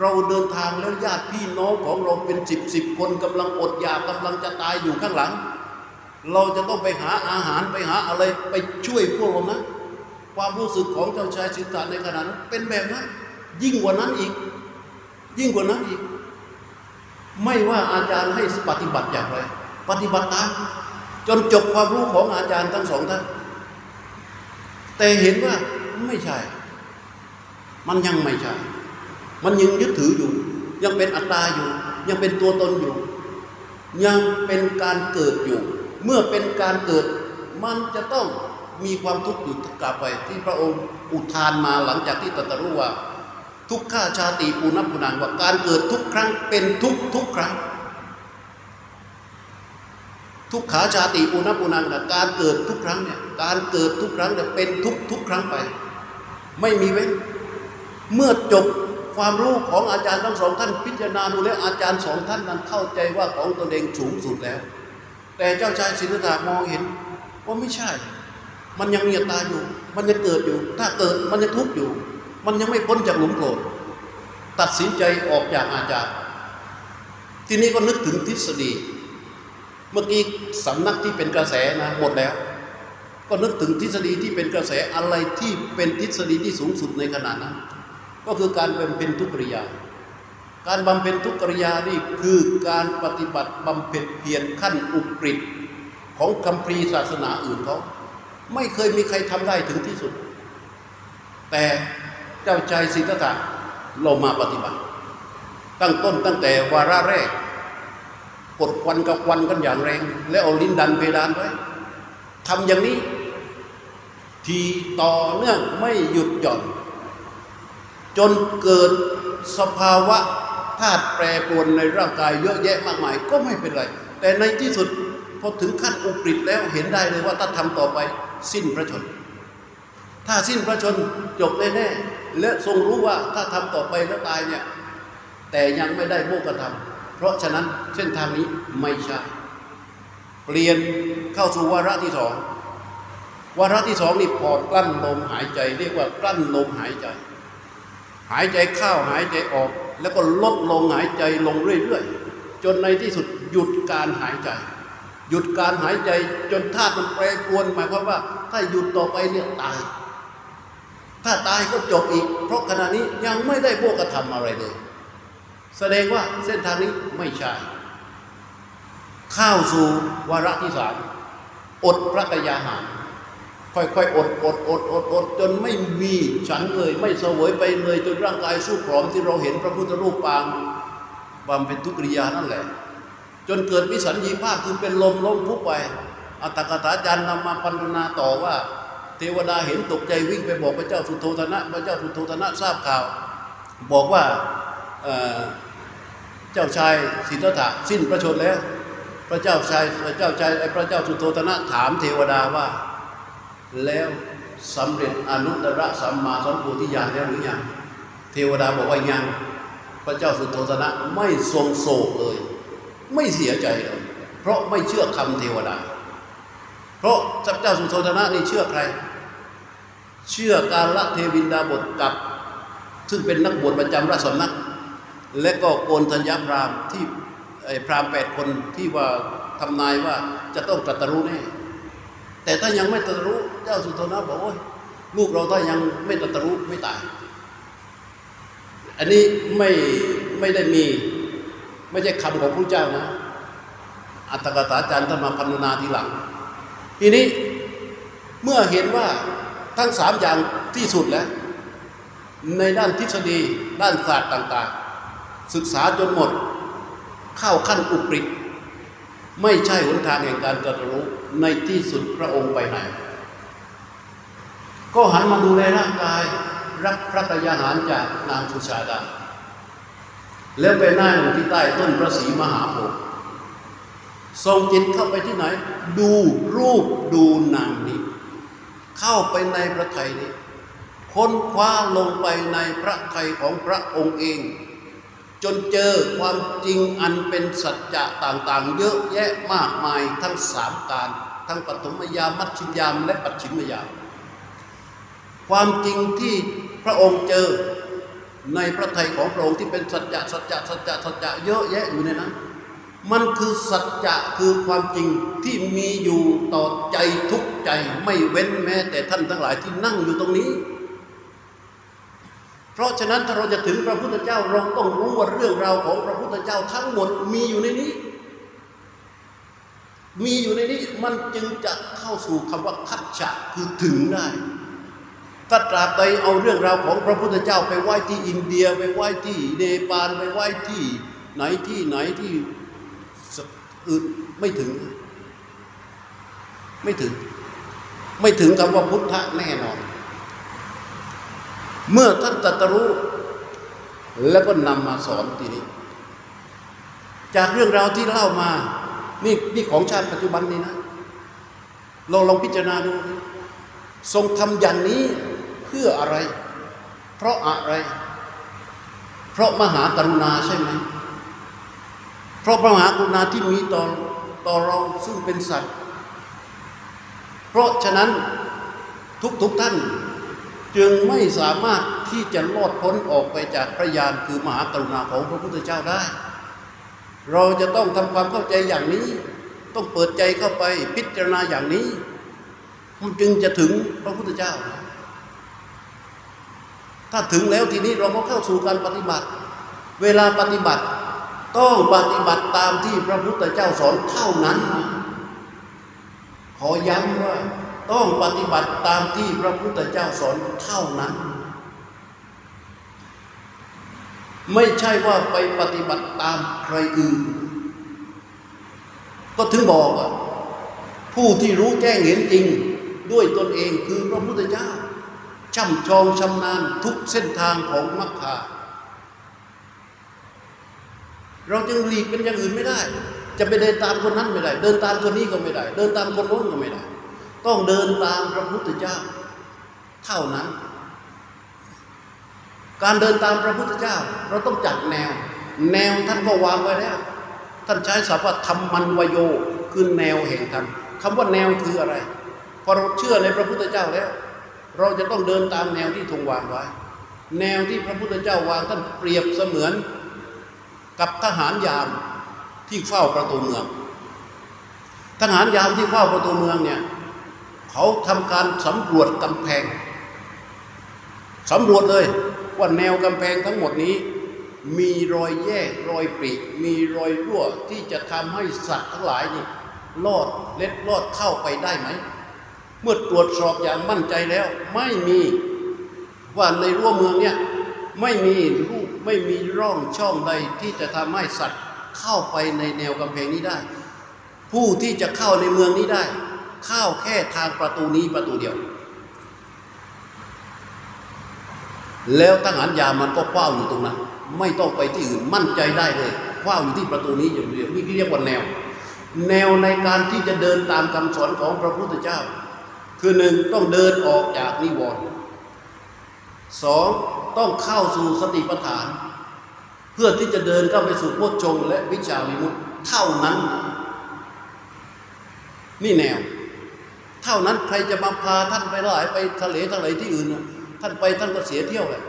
เราเดินทางแล้วญาติพี่น้องของเราเป็นสิบสิบคนกำลังอดอยากกำลังจะตายอยู่ข้างหลัง เราจะต้องไปหาอาหารไปหาอะไรไปช่วยพวกเรานะความรู้สึกของเจ้าชายสิทธาในขณะนั้นเป็นแบบนั้น ยิ่งกว่านั้นอีก ยิ่งกว่านั้นอีก ไม่ว่าอาจารย์ให้ปฏิบัติอย่างไร ปฏิบัติตามจนจบความรู้ของอาจารย์ทั้งสองท่านแต่เห็นว่าไม่ใช่ มันยังไม่ใช่ มันยังยึดถืออยู่ ยังเป็นอัตตาอยู่ ยังเป็นตัวตนอยู่ ยังเป็นการเกิดอยู่ เมื่อเป็นการเกิด มันจะต้องมีความทุกข์อยู่กลับไป ที่พระองค์อุทานมาหลังจากที่ตรัสรู้ว่า ทุกข้าชาติปูนับปุนังว่าการเกิดทุกครั้งเป็นทุกทุกครั้ง ทุกขาชาติปูนับปุนังนะการเกิดทุกครั้งเนี่ยการเกิดทุกครั้งเนี่ยเป็นทุกทุกครั้งไป ไม่มีเว้นเมื่อจบ ความรู้ของอาจารย์ทั้งสองท่านพิจารณาดูแล้วอาจารย์สองท่านนั้นเข้าใจว่าของตนเองสูงสุดแล้ว แต่เจ้าชายสิทธัตถะมองเห็นว่าไม่ใช่ มันยังมีตตาอยู่ มันยังเกิดอยู่ ถ้าเกิดมันยังทุกข์อยู่ มันยังไม่พ้นจากหลุมโกรธตัดสินใจออกจากอาจารย์ ทีนี้ก็นึกถึงทฤษฎี เมื่อกี้สำนักที่เป็นกระแสนะหมดแล้ว ก็นึกถึงทฤษฎีที่เป็นกระแสอะไรที่เป็นทฤษฎีที่สูงสุดในขณะนั้น ก็คือการเป็นเป็นทุกริยา การบำเพ็ญทุกริยานี่คือการปฏิบัติบำเพ็ญเพียรขั้นอุกฤษของคัมภีศาสนาอื่นเขาไม่เคยมีใครทำได้ถึงที่สุด แต่เจ้าชายสิทธัตถะเรามาปฏิบัติ ตั้งต้นตั้งแต่วาระแรก กดควันกับควันกันอย่างแรง แล้วเอาลิ้นดันเพดานไว้ทำอย่างนี้ ทีต่อเนื่องไม่หยุดหย่อน จนเกิดสภาวะธาตุแปรปรวนในร่างกายเยอะแยะมากมายก็ไม่เป็นไร แต่ในที่สุดพอถึงขั้นอุกฤษแล้วเห็นได้เลยว่าถ้าทำต่อไปสิ้นพระชน ถ้าสิ้นพระชนจบแน่ๆและทรงรู้ว่าถ้าทำต่อไปแล้วตายเนี่ยแต่ยังไม่ได้โมกธรรม เพราะฉะนั้นเส้นทางนี้ไม่ใช่ เปลี่ยนเข้าสู่วาระที่สองวาระที่สองนี่พอกลั้นลมหายใจ เรียกว่ากลั้นลมหายใจ หายใจเข้าหายใจออก แล้วก็ลดลงหายใจลงเรื่อยๆจนในที่สุดหยุดการหายใจ หยุดการหายใจจนธาตุมันแปรปรวน หมายความว่าถ้าหยุดต่อไปเนี่ยตาย ถ้าตายก็จบอีก เพราะขณะนี้ยังไม่ได้โภกธรรมอะไรเลย แสดงว่าเส้นทางนี้ไม่ใช่เข้าสู่วาระที่สามอดพระกยาหาร ค่อยๆอดอดอดอดอดจนไม่มีฉันเลย ไม่เสวยไปเลยจนร่างกายสู้ผอมที่เราเห็นพระพุทธรูปปางบำเพ็ญทุกริยานั่นแหละ จนเกิดวิสัญญีภาพคือเป็นลมล้มพุบไปอัตถกถาจารย์นำมาพันนาต่อว่า เทวดาเห็นตกใจวิ่งไปบอกพระเจ้าสุโธธนะ พระเจ้าสุโธธนะทราบข่าว บอกว่าเเจ้าชายสิทธัตถะสิ้นพระชนแล้ว พระเจ้าชายพระเจ้าชายพระเจ้าสุโธธนะถามเทวดาว่า แล้วสำเร็จอนุตตรสัมมาสัมโพธิญาณแล้วหรือยังเทวดาบอกว่ายัง พระเจ้าสุโธธนะไม่ทรงโศกเลย ไม่เสียใจเลย เพราะไม่เชื่อคำเทวดา เพราะพระเจ้าสุโธธนะนี่เชื่อใคร เชื่อการละเทวินดาบทกับ ซึ่งเป็นนักบวชประจำราชสำนัก และก็โกนธัญญาพรามที่พรามแปดคนที่ว่าทำนายว่าจะต้องตรัสรู้แน่ แต่ถ้ายังไม่ตรัรู้เจ้าสุโธนะบอกโอ้ยลูกเราถ้ายังไม่ตรัรู้ไม่ตาย อันนี้ไม่ไม่ได้มีไม่ใช่คำของพระเจ้านะ อัตถกถาจารย์ท่านมาพันนาทีหลัง ทีนี้เมื่อเห็นว่าทั้งสามอย่างที่สุดแล้ว ในด้านทฤษฎีด้านศาสตร์ต่าง ๆ ศึกษาจนหมด เข้าขั้นอุกฤษ ไม่ใช่หนทางแห่งการตรัสรู้ในที่สุดพระองค์ไปไหน ก็หันมาดูแลร่างกาย รับพระกยาหารจากนางสุชาดาแล้วไปนั่งที่ใต้ต้นพระศรีมหาโพธิ์ส่งจิตเข้าไปที่ไหน ดูรูปดูนามนี้ เข้าไปในพระไทยนี้ค้นคว้าลงไปในพระไทยของพระองค์เอง จนเจอความจริงอันเป็นสัจจะต่างๆ เยอะแยะมากมายทั้งสามการ ทั้งปฐมยามมัชชิมยามและปัจฉิมยาม ความจริงที่พระองค์เจอในพระไทยของพระองค์ที่เป็นสัจจะสัจจะสัจจะสัจจะเยอะแยะอยู่ในนั้น มันคือสัจจะคือความจริงที่มีอยู่ต่อใจทุกใจไม่เว้นแม้แต่ท่านทั้งหลายที่นั่งอยู่ตรงนี้ เพราะฉะนั้นถ้าเราจะถึงพระพุทธเจ้าเราต้องรู้ว่าเรื่องราวของพระพุทธเจ้าทั้งหมดมีอยู่ในนี้ มีอยู่ในนี้มันจึงจะเข้าสู่คำว่าคัจฉะคือถึงได้ถ้าตราบใดเอาเรื่องราวของพระพุทธเจ้าไปไหว้ที่อินเดียไปไหว้ที่เนปาลไปไหว้ที่ไหนที่ไหนที่อื่นไม่ถึง ไม่ถึง ไม่ถึงคำว่าพุทธะแน่นอน เมื่อท่านตรัสรู้ แล้วก็นำมาสอนทีนี้ จากเรื่องราวที่เล่ามา นี่นี่ของชาติปัจจุบันนี้นะ เราลองพิจารณาดู ทรงทำอย่างนี้เพื่ออะไร เพราะอะไร เพราะมหากรุณาใช่ไหม เพราะพระมหากรุณาที่มีต่อต่อเราซึ่งเป็นสัตว์ เพราะฉะนั้นทุกๆทท่าน จึงไม่สามารถที่จะลอดพ้นออกไปจากพระญาณคือมหากรุณาของพระพุทธเจ้าได้ เราจะต้องทำความเข้าใจอย่างนี้ ต้องเปิดใจเข้าไปพิจารณาอย่างนี้ มันจึงจะถึงพระพุทธเจ้า ถ้าถึงแล้วทีนี้เราก็เข้าสู่การปฏิบัติ เวลาปฏิบัติต้องปฏิบัติตามที่พระพุทธเจ้าสอนเท่านั้น ขอย้ำว่า ต้องปฏิบัติตามที่พระพุทธเจ้าสอนเท่านั้น ไม่ใช่ว่าไปปฏิบัติตามใครอื่น ก็ถึงบอกว่าผู้ที่รู้แจ้งเห็นจริงด้วยตนเองคือพระพุทธเจ้าช่ำชองชำนาญทุกเส้นทางของมรรคาเราจึงหลีกเป็นอย่างอื่นไม่ได้ จะไปเดินตามคนนั้นไม่ได้ เดินตามคนนี้ก็ไม่ได้ เดินตามคนโน้นก็ไม่ได้ ต้องเดินตามพระพุทธเจ้า เท่านั้น การเดินตามพระพุทธเจ้า เราต้องจัดแนว แนวท่านก็วางไว้แล้ว ท่านใช้ศัพท์ว่าธรรมันวโยคือแนวแห่งธรรมคำว่าแนวคืออะไรพอเราเชื่อในพระพุทธเจ้าแล้ว เราจะต้องเดินตามแนวที่ทรงวางไว้ แนวที่พระพุทธเจ้าวางท่านเปรียบเสมือนกับทหารยามที่เฝ้าประตูเมือง ทหารยามที่เฝ้าประตูเมืองเนี่ย เขาทำการสำรวจกำแพงสำรวจเลยว่าแนวกำแพงทั้งหมดนี้ มีรอยแยกรอยปริมีรอยรั่วที่จะทำให้สัตว์ทั้งหลายนี่ลอดเล็ดลอดเข้าไปได้ไหม เมื่อตรวจสอบอย่างมั่นใจแล้ว ไม่มีว่าในรั้วเมืองเนี่ยไม่มีรูปไม่มีร่องช่องใดที่จะทำให้สัตว์เข้าไปในแนวกำแพงนี้ได้ ผู้ที่จะเข้าในเมืองนี้ได้ เข้าแค่ทางประตูนี้ประตูเดียว แล้วทหารยามันก็เฝ้าอยู่ตรงนั้นไม่ต้องไปที่อื่นมั่นใจได้เลยเฝ้าอยู่ที่ประตูนี้อย่างเดียวนี่เรียกว่าแนว แนวในการที่จะเดินตามคำสอนของพระพุทธเจ้า คือหนึ่งต้องเดินออกจากนิวรณ์สองต้องเข้าสู่สติปัฏฐาน เพื่อที่จะเดินเข้าไปสู่โพชฌงและวิชาวิมุตติเท่านั้น นี่แนว ท่านั้นใครจะมาพาท่านไปหลายไปทะเลทะเลที่อื่น ท่านไปท่านก็เสียเที่ยวเลย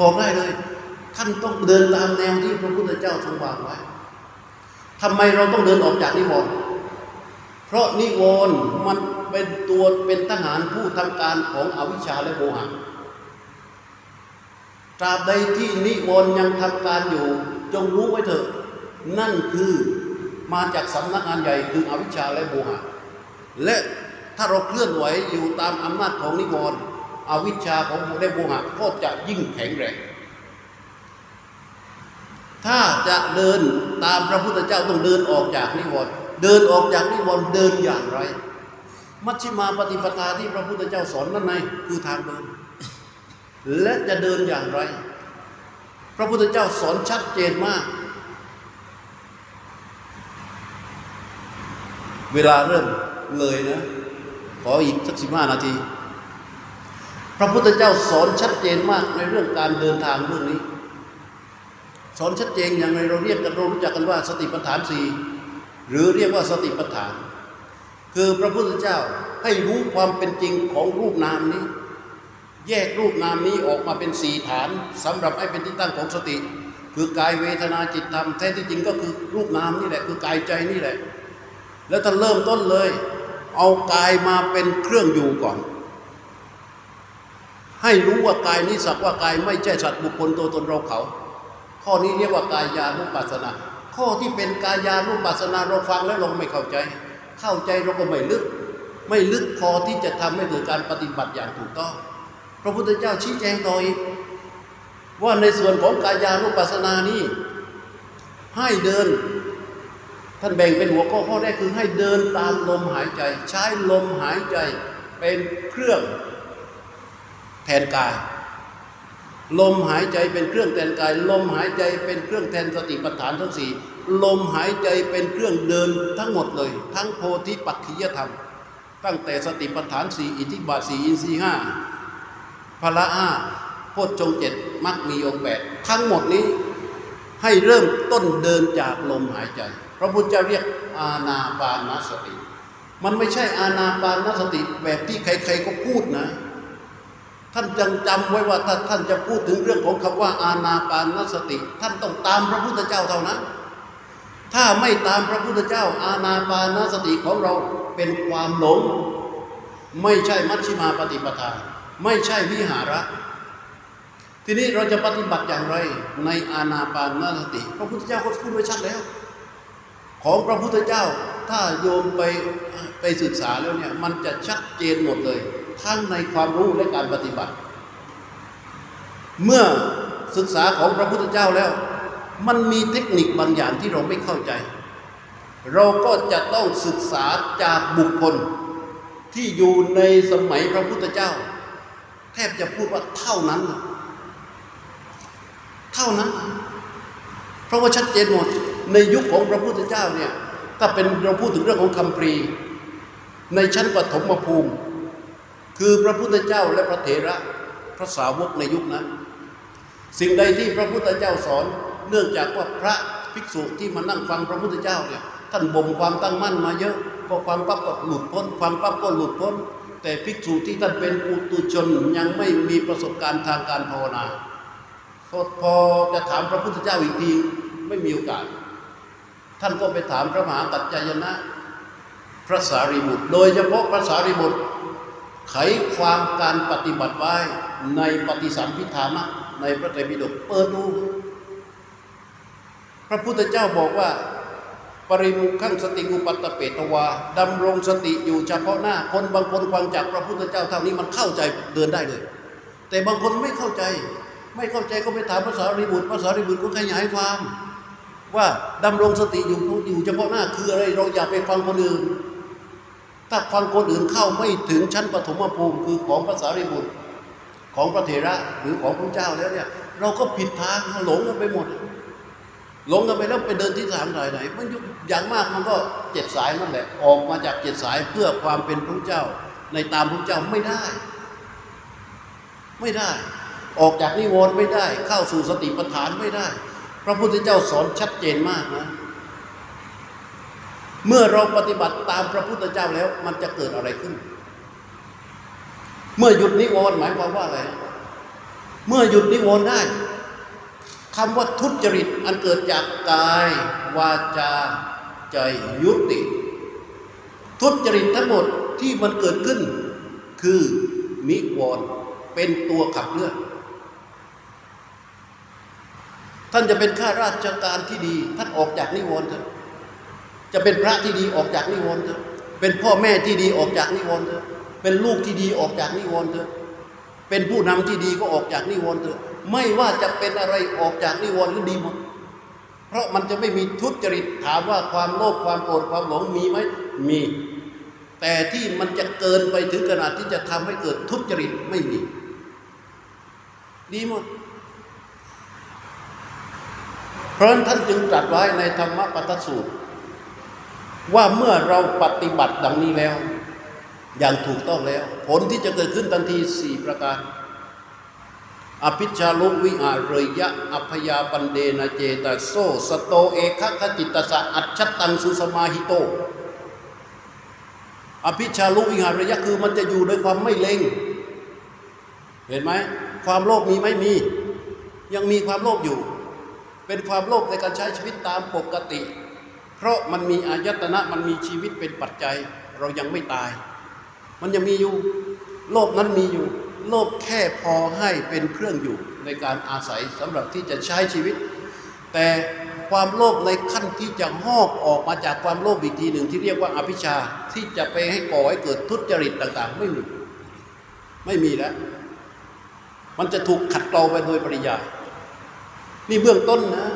บอกได้เลย ท่านต้องเดินตามแนวที่พระพุทธเจ้าทรงวางไว้ทำไมเราต้องเดินออกจากนิวรณ์เพราะนิวรณ์มันเป็นตัวเป็นทหารผู้ทำการของอวิชชาและโมหะตราบใดที่นิวรณ์ยังทำการอยู่ จงรู้ไว้เถอะ นั่นคือมาจากสำนักงานใหญ่คืออวิชชาและโมหะ และถ้าเราเคลื่อนไหวอยู่ตามอำนาจของนิวรณ์อวิชชาของและโมหะก็จะยิ่งแข็งแรง ถ้าจะเดินตามพระพุทธเจ้าต้องเดินออกจากนิวรณ์เดินออกจากนิวรณ์เดินอย่างไร มัชฌิมาปฏิปทาที่พระพุทธเจ้าสอนนั่นไงคือทางเดิน และจะเดินอย่างไร พระพุทธเจ้าสอนชัดเจนมาก เวลาเริ่ม เลยนะ ขออีกสักสิบห้านาที พระพุทธเจ้าสอนชัดเจนมากในเรื่องการเดินทางเรื่องนี้ สอนชัดเจนอย่างไรเราเรียกกันเรารู้จักกันว่าสติปัฏฐานสี่หรือเรียกว่าสติปัฏฐาน คือพระพุทธเจ้าให้รู้ความเป็นจริงของรูปนามนี้ แยกรูปนามนี้ออกมาเป็นสี่ฐานสำหรับให้เป็นที่ตั้งของสติ คือกายเวทนาจิตธรรมแท้ที่จริงก็คือรูปนามนี่แหละคือกายใจนี่แหละ แล้วท่านเริ่มต้นเลย เอากายมาเป็นเครื่องอยู่ก่อน ให้รู้ว่ากายนี้สักว่ากายไม่ใช่สัตว์บุคคลตัวตนเราเขา ข้อนี้เรียกว่ากายานุปัสสนา ข้อที่เป็นกายานุปัสสนาเราฟังแล้วเราไม่เข้าใจ เข้าใจเราก็ไม่ลึก ไม่ลึกพอที่จะทำให้เกิดการปฏิบัติอย่างถูกต้อง พระพุทธเจ้าชี้แจงต่ออีกว่าในส่วนของกายานุปัสสนานี้ให้เดิน ท่านแบ่งเป็นหัวข้อข้อแรกคือให้เดินตามลมหายใจ ใช้ลมหายใจเป็นเครื่องแทนกาย ลมหายใจเป็นเครื่องแทนกาย ลมหายใจเป็นเครื่องแทนสติปัฏฐานทั้งสี่ลมหายใจเป็นเครื่องเดินทั้งหมดเลย ทั้งโพธิปักขิยธรรม ตั้งแต่สติปัฏฐานสี่อิทธิบาทสี่อินทรีห้าพละห้าโพชฌงเจ็ดมรรคมีองแปดทั้งหมดนี้ให้เริ่มต้นเดินจากลมหายใจ พระพุทธเจ้าเรียกอาณาปานสติ มันไม่ใช่อาณาปานสติแบบที่ใครๆก็พูดนะ ท่านจังจำไว้ว่าถ้าท่านจะพูดถึงเรื่องของคำว่าอาณาปานสติ ท่านต้องตามพระพุทธเจ้าเท่านั้น ถ้าไม่ตามพระพุทธเจ้า อาณาปานสติของเราเป็นความหลง ไม่ใช่มัชฌิมาปฏิปทา ไม่ใช่วิหาระทีนี้เราจะปฏิบัติอย่างไรในอานาปานสติ พระพุทธเจ้าก็พูดไว้ชัดแล้ว ของพระพุทธเจ้า ถ้าโยมไปไปศึกษาแล้วเนี่ยมันจะชัดเจนหมดเลย ทั้งในความรู้และการปฏิบัติ เมื่อศึกษาของพระพุทธเจ้าแล้ว มันมีเทคนิคบางอย่างที่เราไม่เข้าใจ เราก็จะต้องศึกษาจากบุคคลที่อยู่ในสมัยพระพุทธเจ้า แทบจะพูดว่าเท่านั้น เท่านั้น เพราะว่าชัดเจนหมด ในยุคของพระพุทธเจ้าเนี่ยถ้าเป็นเราพูดถึงเรื่องของคำปรี ในชั้นปฐมภูมิ คือพระพุทธเจ้าและพระเถระพระสาวกในยุคนั้น สิ่งใดที่พระพุทธเจ้าสอน เนื่องจากว่าพระภิกษุที่มานั่งฟังพระพุทธเจ้าเนี่ยท่านบ่มความตั้งมั่นมาเยอะพอความปั๊บก็หลุดพ้น ความปั๊บก็หลุดพ้น แต่ภิกษุที่ท่านเป็นปุตุชนยังไม่มีประสบการณ์ทางการภาวนาพอพอจะถามพระพุทธเจ้าอีกทีไม่มีโอกาส ท่านก็ไปถามพระมหากัจจายนะ พระสารีบุตร โดยเฉพาะพระสารีบุตร ไขความการปฏิบัติไว้ในปฏิสัมพิธามะในพระไตรปิฎกเปิดดู พระพุทธเจ้าบอกว่า ปริมุขังสติกุปัตตเปตวาดำรงสติอยู่เฉพาะหน้า คนบางคนฟังจากพระพุทธเจ้าเท่านี้มันเข้าใจเดินได้เลย แต่บางคนไม่เข้าใจ ไม่เข้าใจก็ไปถามพระสารีบุตรพระสารีบุตรก็ขยายความ ว่าดำรงสติอยู่อยู่เฉพาะหน้าคืออะไรเราอย่าไปฟังคนอื่น ถ้าฟังคนอื่นเข้าไม่ถึงชั้นปฐมภูมิคือของพระสารีบุตรของพระเถระหรือของพระเจ้าแล้วเนี่ยเราก็ผิดทางหลงกันไปหมด หลงกันไปแล้วไปเดินที่ทางไหนไหน มันอย่างมากมันก็เจ็ดสายนั่นแหละออกมาจากเจ็ดสายเพื่อความเป็นพระเจ้า ในตามพระเจ้าไม่ได้ ไม่ได้ ออกจากนิวรณ์ไม่ได้ เข้าสู่สติปัฏฐานไม่ได้ พระพุทธเจ้าสอนชัดเจนมากนะ เมื่อเราปฏิบัติตามพระพุทธเจ้าแล้ว มันจะเกิดอะไรขึ้น เมื่อหยุดนิวรณ์หมายความว่าอะไร เมื่อหยุดนิวรณ์ได้คำว่าทุจริตอันเกิดจากกาย วาจา ใจยุติ ทุจริตทั้งหมดที่มันเกิดขึ้น คือนิวรณ์เป็นตัวขับเคลื่อน ท่านจะเป็นข้าราชการที่ดี ท่านออกจากนิวรณ์เถอะจะเป็นพระที่ดีออกจากนิวรณ์เถอะเป็นพ่อแม่ที่ดีออกจากนิวรณ์เถอะเป็นลูกที่ดีออกจากนิวรณ์เถอะเป็นผู้นำที่ดีก็ออกจากนิวรณ์เถอะไม่ว่าจะเป็นอะไรออกจากนิวรณ์ก็ดีหมดเพราะมันจะไม่มีทุจริตถามว่าความโลภความโกรธความหลงมีไหมมี แต่ที่มันจะเกินไปถึงขนาดที่จะทำให้เกิดทุจริตไม่มี ดีหมด เพราะนั้นท่านจึงตรัสไว้ในธรรมปัตสูตร ว่าเมื่อเราปฏิบัติดังนี้แล้ว อย่างถูกต้องแล้ว ผลที่จะเกิดขึ้นทันทีสี่ประการ อภิชาลุวิหารยยะอัพยาปันเดนะเจตโซสโตเอคะขจิตตสะอัจฉตังสุสมาหิโต อภิชาลุวิหารยะคือมันจะอยู่ด้วยความไม่เล็ง เห็นไหมความโลภมีไหมมี ยังมีความโลภอยู่ เป็นความโลภในการใช้ชีวิตตามปกติ เพราะมันมีอายตนะมันมีชีวิตเป็นปัจจัยเรายังไม่ตาย มันยังมีอยู่โลภนั้นมีอยู่ โลภแค่พอให้เป็นเครื่องอยู่ในการอาศัยสำหรับที่จะใช้ชีวิต แต่ความโลภในขั้นที่จะหอบออกมาจากความโลภอีกทีหนึ่งที่เรียกว่าอภิชาที่จะไปให้ก่อให้เกิดทุจริตต่าง ๆ ไม่มีไม่มีแล้วมันจะถูกขัดเกลาไปโดยปริยาย นี่เบื้องต้นนะ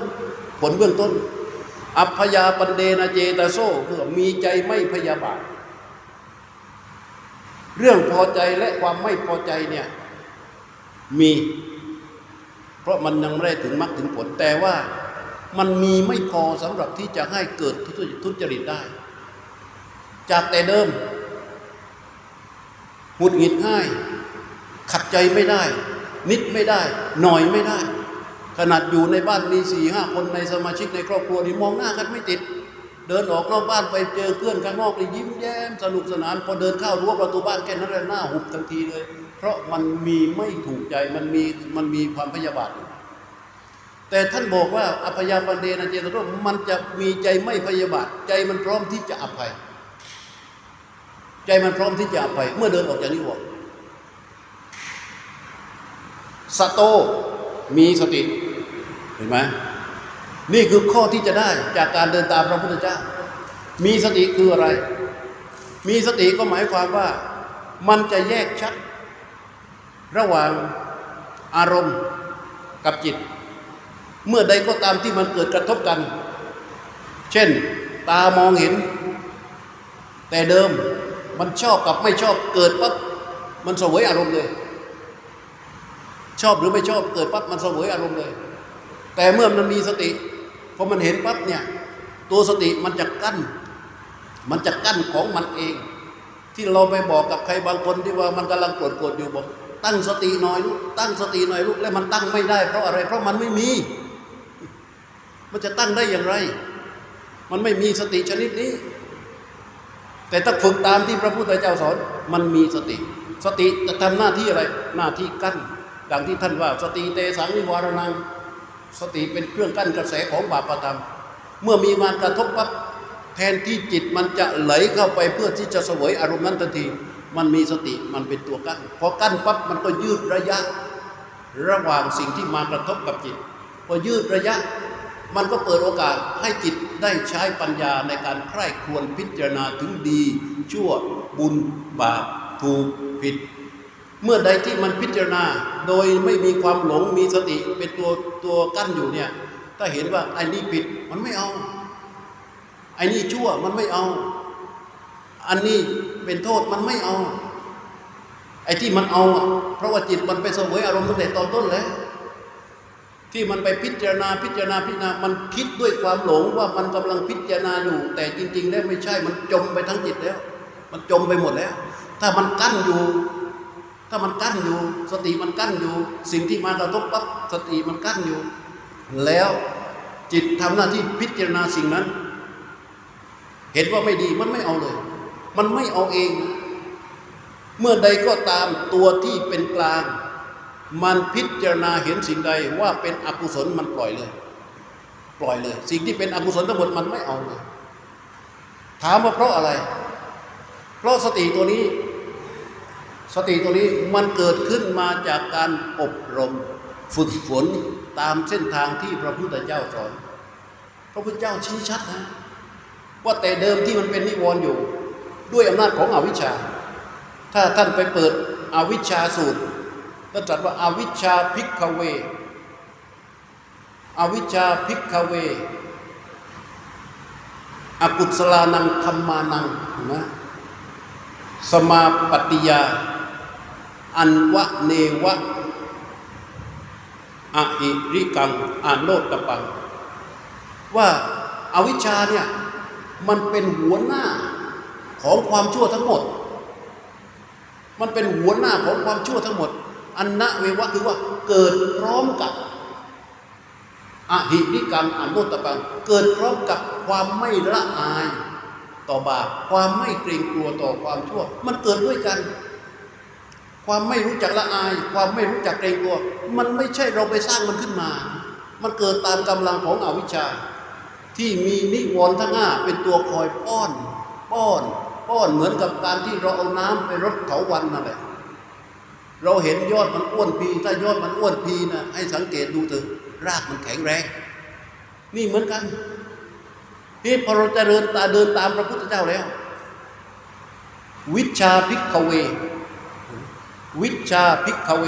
ผลเบื้องต้น อัพยาปันเดนะเจตโซเพื่อมีใจไม่พยาบาท เรื่องพอใจและความไม่พอใจเนี่ยมี เพราะมันยังไม่ได้ถึงมรรคถึงผลแต่ว่ามันมีไม่พอสำหรับที่จะให้เกิดทุจริตได้ จากแต่เดิมหงุดหงิดง่าย ขัดใจไม่ได้ นิดไม่ได้ หน่อยไม่ได้ ขนาดอยู่ในบ้านมีสี่ห้าคนในสมาชิกในครอบครัวนี่มองหน้ากันไม่ติด เดินออกนอกบ้านไปเจอเพื่อนข้างนอกเลยยิ้มแย้มสนุกสนาน พอเดินเข้ารั้วประตูบ้านแค่นั้นแหละหน้าหุบทันทีเลย เพราะมันมีไม่ถูกใจมันมีมันมีความพยาบาทอยู่แต่ท่านบอกว่าอภยาปันเดนะเจตโรมันจะมีใจไม่พยาบาท ใจมันพร้อมที่จะอภัย ใจมันพร้อมที่จะอภัย เมื่อเดินออกจากนิวรณ์สโตมีสติ ห็นไหมนี่คือข้อที่จะได้จากการเดินตามพระพุทธเจ้า มีสติคืออะไร มีสติก็หมายความว่ามันจะแยกชัด ระหว่างอารมณ์กับจิต เมื่อใดก็ตามที่มันเกิดกระทบกัน เช่นตามองเห็น แต่เดิมมันชอบกับไม่ชอบเกิดปั๊บมันสวยอารมณ์เลย ชอบหรือไม่ชอบเกิดปั๊บมันสวยอารมณ์เลย แต่เมื่อมันมีสติพอมันเห็นปั๊บเนี่ยตัวสติมันจะกั้น มันจะกั้นของมันเอง ที่เราไปบอกกับใครบางคนที่ว่ามันกำลังโกรธโกรธอยู่บอก ตั้งสติหน่อยลูกตั้งสติหน่อยลูกแล้วมันตั้งไม่ได้เพราะอะไร เพราะมันไม่มี มันจะตั้งได้อย่างไร มันไม่มีสติชนิดนี้ แต่ถ้าฝึกตามที่พระพุทธเจ้าสอนมันมีสติ สติจะทำหน้าที่อะไรหน้าที่กั้นดังที่ท่านว่า สติเตสังนิวรนัง สติเป็นเครื่องกั้นกระแสของบาปธรรม เมื่อมีมากระทบปั๊บแทนที่จิตมันจะไหลเข้าไปเพื่อที่จะเสวยอารมณ์นั้นทันที มันมีสติมันเป็นตัวกั้นพอกั้นปั๊บมันก็ยืดระยะ ระหว่างสิ่งที่มากระทบกับจิต พอยืดระยะ มันก็เปิดโอกาสให้จิตได้ใช้ปัญญาในการใคร่ครวญพิจารณาถึงดี ชั่วบุญบาปถูกผิด เมื่อใดที่มันพิจารณาโดยไม่มีความหลงมีสติเป็นตัวตัวกั้นอยู่เนี่ย ถ้าเห็นว่าไอ้นี่ผิดมันไม่เอาไอ้นี่ชั่วมันไม่เอา อันนี้เป็นโทษมันไม่เอา ไอ้ที่มันเอา เพราะว่าจิตมันไปเสวยอารมณ์ตั้งแต่ตอนต้นแล้วที่มันไปพิจารณาพิจารณาพิจารณา มันคิดด้วยความหลงว่ามันกำลังพิจารณาอยู่ แต่จริง ๆ แล้วไม่ใช่มันจมไปทั้งจิตแล้ว มันจมไปหมดแล้ว ถ้ามันกั้นอยู่ ถ้ามันกั้นอยู่ สติมันกั้นอยู่ สิ่งที่มากระทบปั๊บสติมันกั้นอยู่ แล้วจิตทำหน้าที่พิจารณาสิ่งนั้น เห็นว่าไม่ดีมันไม่เอาเลย มันไม่เอาเอง เมื่อใดก็ตามตัวที่เป็นกลาง มันพิจารณาเห็นสิ่งใดว่าเป็นอกุศลมันปล่อยเลย ปล่อยเลย สิ่งที่เป็นอกุศลทั้งหมดมันไม่เอาเลย ถามว่าเพราะอะไร เพราะสติตัวนี้ สติตัวนี้มันเกิดขึ้นมาจากการอบรมฝึกฝนตามเส้นทางที่พระพุทธเจ้าสอน พระพุทธเจ้าชี้ชัดนะว่าแต่เดิมที่มันเป็นนิวรณ์อยู่ ด้วยอำนาจของอวิชชา ถ้าท่านไปเปิดอวิชชาสูตรก็ตรัสว่าอาวิชชาพิกเว อวิชชาพิกเว อกุศลานังธรรมานังนะสมาปฏิยา อันวะเนวะอหิริกังอาโนตปัง ว่าอาวิชชาเนี่ยมันเป็นหัวหน้าของความชั่วทั้งหมด มันเป็นหัวหน้าของความชั่วทั้งหมด อันนะเววะคือว่าเกิดพร้อมกับอหิริกังอนุตตปัง เกิดพร้อมกับความไม่ละอาย ต่อบาปความไม่เกรงกลัวต่อความชั่ว มันเกิดด้วยกัน ความไม่รู้จักละอาย ความไม่รู้จักเกรงกลัว มันไม่ใช่เราไปสร้างมันขึ้นมา มันเกิดตามกำลังของอวิชชา ที่มีนิวรณ์ทั้งห้าเป็นตัวคอยป้อน ป้อน ป้อนเหมือนกับการที่เราเอาน้ำไปรดเถาวันนั่นแหละเราเห็นยอดมันอ้วนพี ถ้ายอดมันอ้วนพีนะให้สังเกตดูเถอะรากมันแข็งแรง นี่เหมือนกันนี่พอเราจะเดินตาเดินตามพระพุทธเจ้าแล้ว วิชาพิกเว วิชาพิกเว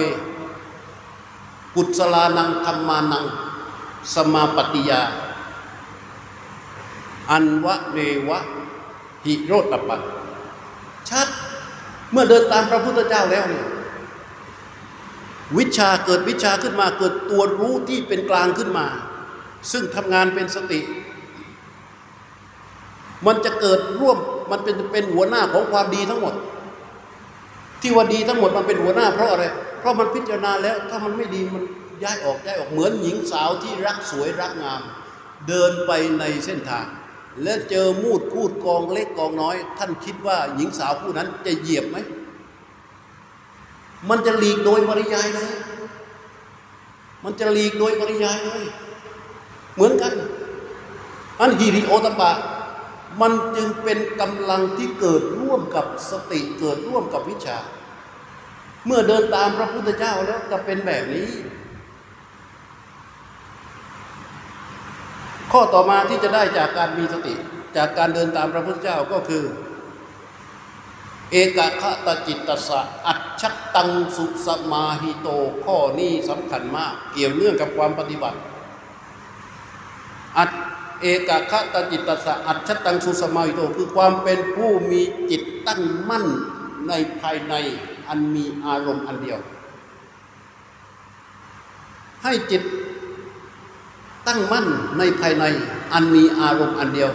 กุศลานังธรรมานัง สมาปฏิยา อันวะเนวะ หิโรตปัชัดเมื่อเดินตามพระพุทธเจ้าแล้วเนี่ยวิชาเกิดวิชาขึ้นมาเกิดตัวรู้ที่เป็นกลางขึ้นมา ซึ่งทำงานเป็นสติ มันจะเกิดร่วมมันเป็นเป็นหัวหน้าของความดีทั้งหมด ที่ว่าดีทั้งหมดมันเป็นหัวหน้าเพราะอะไร เพราะมันพิจารณาแล้วถ้ามันไม่ดีมันย้ายออกย้ายออกเหมือนหญิงสาวที่รักสวยรักงาม เดินไปในเส้นทาง และเจอมูดคูดกองเล็กกองน้อย ท่านคิดว่าหญิงสาวผู้นั้นจะเหยียบไหมมันจะหลีกโดยปริยายเลยมันจะหลีกโดยปริยายเลยเหมือนกัน อันฮีริโอตปะ มันจึงเป็นกำลังที่เกิดร่วมกับสติเกิดร่วมกับวิชา เมื่อเดินตามพระพุทธเจ้าแล้วจะเป็นแบบนี้ ข้อต่อมาที่จะได้จากการมีสติ จากการเดินตามพระพุทธเจ้าก็คือ เอกขะตจิตตสะอัจฉตังสุสมาหิโต ข้อนี้สำคัญมาก เกี่ยวเนื่องกับความปฏิบัติอัจ เอกคตจิตตสะอัจฉตังสุสมาหิโตคือความเป็นผู้มีจิตตั้งมั่นในภายในอันมีอารมณ์อันเดียว ให้จิตตั้งมั่นในภายในอันมีอารมณ์อันเดียว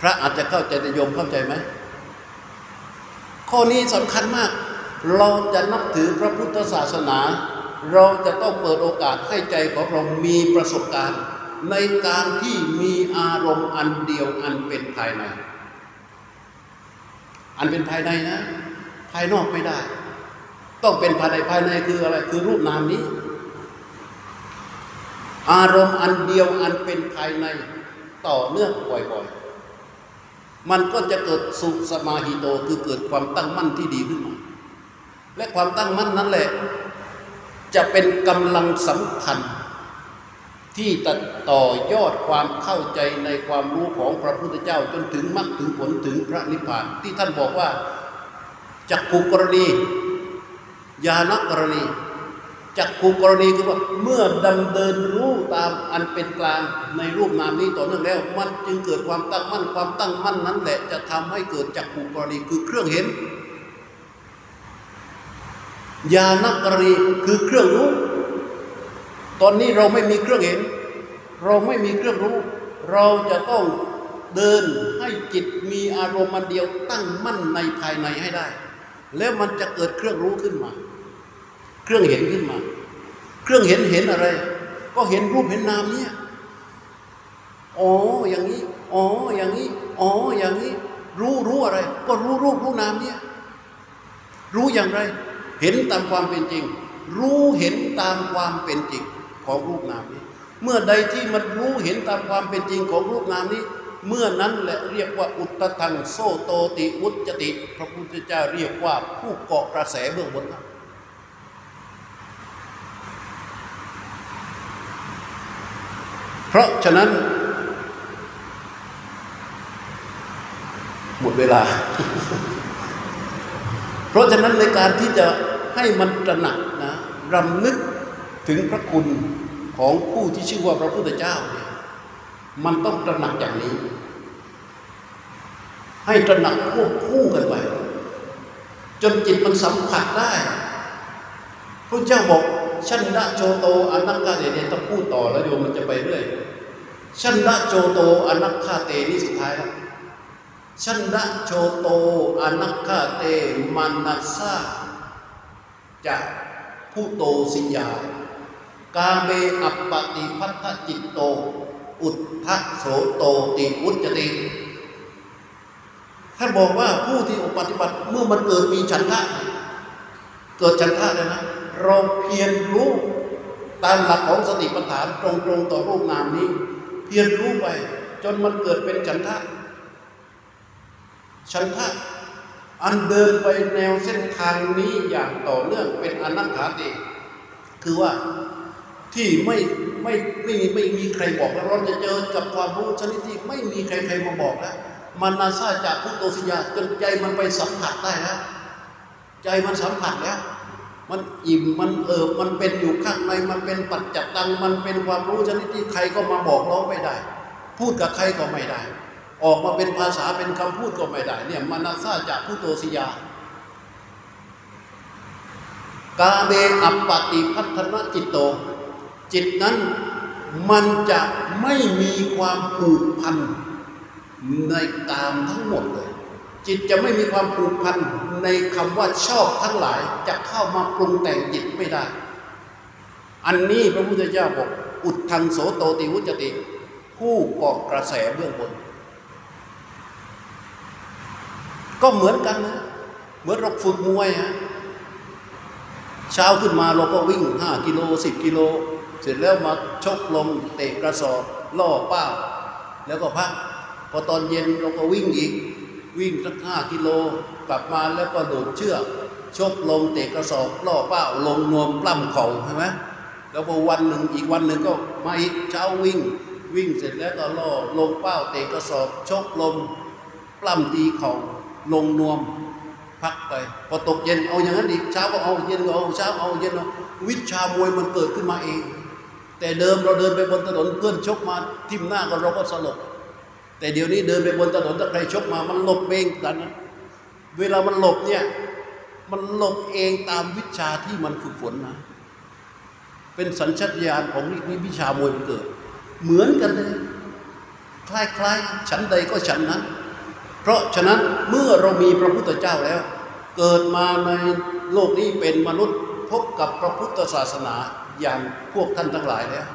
พระอาจจะเข้าใจแต่โยมเข้าใจไหมข้อนี้สำคัญมาก เราจะนับถือพระพุทธศาสนา เราจะต้องเปิดโอกาสให้ใจของเรามีประสบการณ์ ในการที่มีอารมณ์อันเดียวอันเป็นภายใน อันเป็นภายในนะ ภายนอกไม่ได้ ต้องเป็นภายในภายในคืออะไร คือรูปนามนี้ อารมณ์อันเดียวอันเป็นภายในต่อเนื่องบ่อยๆ มันก็จะเกิดสุสมาหิโตคือเกิดความตั้งมั่นที่ดีขึ้นมา และความตั้งมั่นนั้นแหละ จะเป็นกำลังสำคัญ ที่จะต่อยอดความเข้าใจในความรู้ของพระพุทธเจ้าจนถึงมรรคถึงผลถึงพระนิพพาน ที่ท่านบอกว่าจักขุกรณีญาณกรณีจักขุกรณีคือว่าเมื่อดำเนินรู้ตามอันเป็นกลางในรูปนามนี้ต่อเนื่องแล้ว มันจึงเกิดความตั้งมั่นความตั้งมั่นนั้นแหละจะทำให้เกิดจักขุกรณีคือเครื่องเห็นญาณกรณีคือเครื่องรู้ ตอนนี้เราไม่มีเครื่องเห็น เราไม่มีเครื่องรู้ เราจะต้องเดินให้จิตมีอารมณ์มันเดียวตั้งมั่นในภายในให้ได้ แล้วมันจะเกิดเครื่องรู้ขึ้นมา เครื่องเห็นขึ้นมา เครื่องเห็นเห็นอะไร ก็เห็นรูปเห็นนามเนี่ยอ๋ออย่างนี้อ๋ออย่างนี้อ๋ออย่างนี้ รู้รู้อะไร ก็รู้รูปรู้นามเนี่ย รู้อย่างไร เห็นตามความเป็นจริง รู้เห็นตามความเป็นจริง ของรูปนามนี้ เมื่อใดที่มันรู้เห็นตามความเป็นจริงของรูปนามนี้ เมื่อนั้นแหละเรียกว่าอุตตังโซโตติอุจติ พระพุทธเจ้าเรียกว่าผู้เกาะกระแสเบื้องบนนั้นเพราะฉะนั้น หมดเวลา เพราะฉะนั้นในการที่จะให้มันตระหนักนะรำลึก ถึงพระคุณของผู้ที่ชื่อว่าพระพุทธเจ้าเนี่ยมันต้องตระหนักอย่างนี้ ให้ตระหนักควบคู่กันไปจนจิตมันสัมผัสได้พระเจ้าบอกฉันทะชาโต อะนักขาเตเนี่ยต้องพูดต่อแล้วโยมมันจะไปเรื่อยฉันทะชาโต อะนักขาเตนี่สุดท้ายแล้วชันดะโจโตอนัคคาเตมานัสสาจะผู้โตสิยา กาเมอัปปติพัทธจิตโต อุทธโสโตติอุจจติท่านบอกว่าผู้ที่ปฏิบัติเมื่อมันเกิดมีฉันทะเกิดฉันทะเลยนะ เราเพียรรู้ตามหลักของสติปัฏฐานตรงๆต่อรูปนามนี้ เพียรรู้ไป จนมันเกิดเป็นฉันทะฉันทะอันเดินไปแนวเส้นทางนี้อย่างต่อเนื่องเป็นอนัตถาติ คือว่า ที่ไม่ไม่ไม่ไม่ไม่มีใครบอกแล้วเราจะเจอกับความรู้ชนิดที่ไม่มีใครใครมาบอกแล้วมันนาซาจากพุทโตสิยาจนใจมันไปสัมผัสได้แล้วใจมันสัมผัสแล้วมันอิ่มมันเอิบมันเป็นอยู่ข้างในมันเป็นปัจจัตตังมันเป็นความรู้ชนิดที่ใครก็มาบอกร้องไม่ได้ พูดกับใครก็ไม่ได้ ออกมาเป็นภาษาเป็นคำพูดก็ไม่ได้ เนี่ยมานาซาจากพุทโตสิยากาเบอัปปติพัฒนจิตโต จิตนั้นมันจะไม่มีความผูกพันในกามทั้งหมดเลย จิตจะไม่มีความผูกพันในคำว่าชอบทั้งหลายจะเข้ามาปรุงแต่งจิตไม่ได้ อันนี้พระพุทธเจ้าบอกอุดทังโสโตติวุจติ ผู้เกาะกระแสเบื้องบน ก็เหมือนกันนะเหมือนเราฝึกมวยฮะเช้าขึ้นมาเราก็วิ่งห้ากิโลสิบกิโล เสร็จแล้วมาชกลมเตะกระสอบล่อเป้า แล้วก็พัก พอตอนเย็นเราก็วิ่งอีก วิ่งสักห้ากิโลกลับมาแล้วก็โดดเชือกชกลมเตะกระสอบล่อเป้าลงนวมปล้ำเข่าใช่ไหมแล้วพอวันหนึ่งอีกวันหนึ่งก็มาอีกเช้าวิ่ง วิ่งเสร็จแล้วก็ล่อลงเป้าเตะกระสอบชกลมปล้ำตีเข่าลงนวมพักไป พอตกเย็นเอาอย่างนั้นอีกเช้าก็เอาเย็นก็เอาเช้าเอาเย็นเอาวิชามวยมันเกิดขึ้นมาเอง แต่เดิมเราเดินไปบนถนนเพื่อนชกมาทิ่มหน้าก็เราก็สลบ แต่เดี๋ยวนี้เดินไปบนถนนถ้าใครชกมามันหลบเองกันนะเวลามันหลบเนี่ยมันหลบเองตามวิชาที่มันฝึกฝนมาเป็นสัญชาตญาณของนี่วิชามวยมันเกิด เหมือนกันเลยคล้ายๆฉันใดก็ฉันนั้น เพราะฉะนั้นเมื่อเรามีพระพุทธเจ้าแล้ว เกิดมาในโลกนี้เป็นมนุษย์พบกับพระพุทธศาสนา อย่างพวกท่านทั้งหลายแล้ว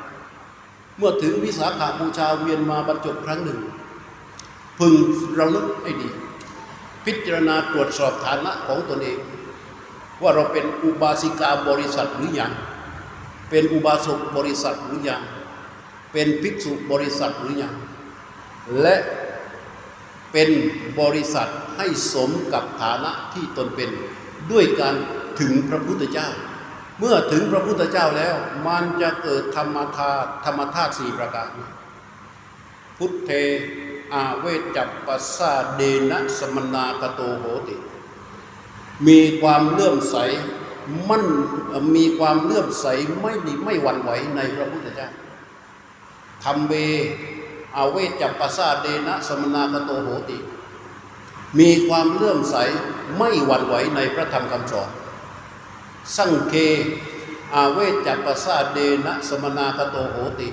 เมื่อถึงวิสาขาบูชาเวียนมาบรรจบครั้งหนึ่ง พึงระลึกให้ดี พิจารณาตรวจสอบฐานะของตนเอง ว่าเราเป็นอุบาสิกาบริษัทหรือยัง เป็นอุบาสกบริษัทหรือยัง เป็นภิกษุบริษัทหรือยัง และเป็นบริษัทให้สมกับฐานะที่ตนเป็นด้วยการถึงพระพุทธเจ้า เมื่อถึงพระพุทธเจ้าแล้ว มันจะเกิดธรรมธาตุธรรมธาตุสี่ประการ พุทเทอาเวจับปัสสาเดนะสมนาคโตโหติ มีความเลื่อมใสมั่นมีความเลื่อมใสไม่มีไม่หวั่นไหวในพระพุทธเจ้าทำเบอาเวจับปัสสาเดนะสมนาคโตโหติ มีความเลื่อมใสไม่หวั่นไหวในพระธรรมคำสอน สังเคอาเวจัปสาเดนะสมนาคโตโหติ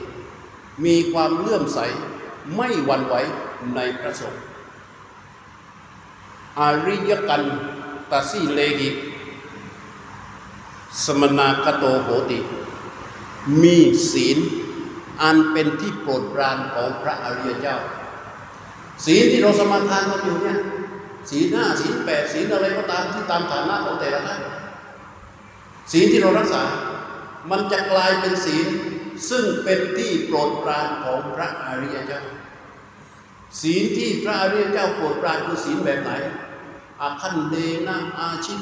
มีความเลื่อมใสไม่หวั่นไหวในพระสงฆ์อาริยกันตัสสีเลหิสมนาคโตโหติ มีศีลอันเป็นที่โปรดปรานของพระอริยเจ้า ศีลที่เราสมาทานกันอยู่เนี่ยศีลห้าศีลแปดศีลอะไรก็ตามที่ตามฐานะของแต่ละท่าน ศีลที่เรารักษา มันจะกลายเป็นศีล ซึ่งเป็นที่โปรดปรานของพระอริยเจ้า ศีลที่พระอริยเจ้าโปรดปรานคือศีลแบบไหนอะขัณเฑนะอัจฉิท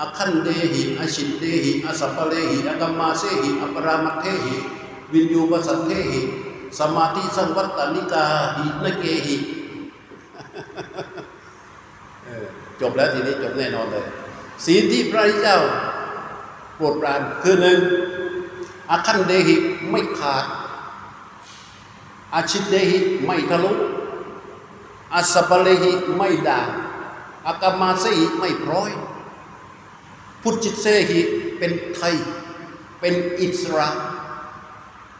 อะขัณเฑหิอัจฉิทเทหิอะสะพะเลหิอะกัมมาเสหิ อะปะรามัตเถหิวิญญูปะสัตเถหิ สะมาธิสังวัตตะนิกาหิ นิเกหิจบแล้วทีนี้จบแน่นอนเลย ศีลที่พระอริยเจ้า โปรดปรานคือหนึ่งอาคันเดหิไม่ขาด อาชิตเดหิไม่ทะลุอาสปะเลหิไม่ด่างอากามาเสหิไม่พร้อย พุทธิเสหิเป็นไทย เป็นอิสระ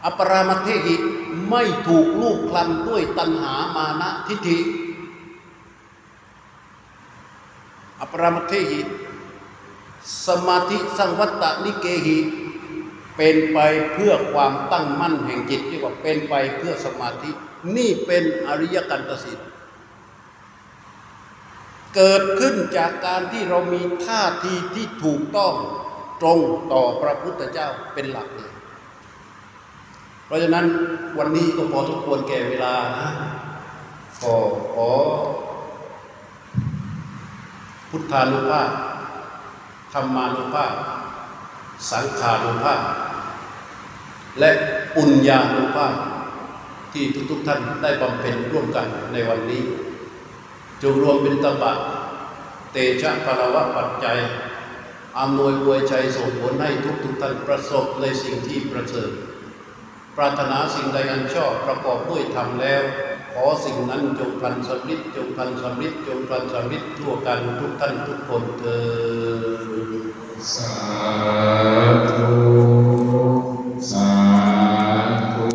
อปรามาเทหิไม่ถูกลูกคลำด้วยตัณหามานะทิฏฐิอปรามาเทหิ สมาธิสังวัตตนิเกหิเป็นไปเพื่อความตั้งมั่นแห่งจิตที่ว่าเป็นไปเพื่อสมาธิ นี่เป็นอริยกันตสิทธิ์เกิดขึ้นจากการที่เรามีท่าทีที่ถูกต้องตรงต่อพระพุทธเจ้าเป็นหลักเลย เพราะฉะนั้นวันนี้ก็พอทุกควรแก่เวลานะขอขอพุทธานุภาพ ธรรมานุภาพ สังขานุภาพ และปุญญานุภาพ ที่ทุกๆท่านได้บำเพ็ญร่วมกันในวันนี้ จงรวมเป็นตบะเตชะพลวะปัจจัยอำนวยอวยชัยส่งผลให้ทุกๆท่านประสบในสิ่งที่ประเสริฐปรารถนาสิ่งใดอันชอบประกอบด้วยธรรมแล้ว ขอสิ่งนั้นจงพันสำลิดจงพันสำลิดจงพันสำลิดทั่วกันทุกท่านทุกคนเถิดสา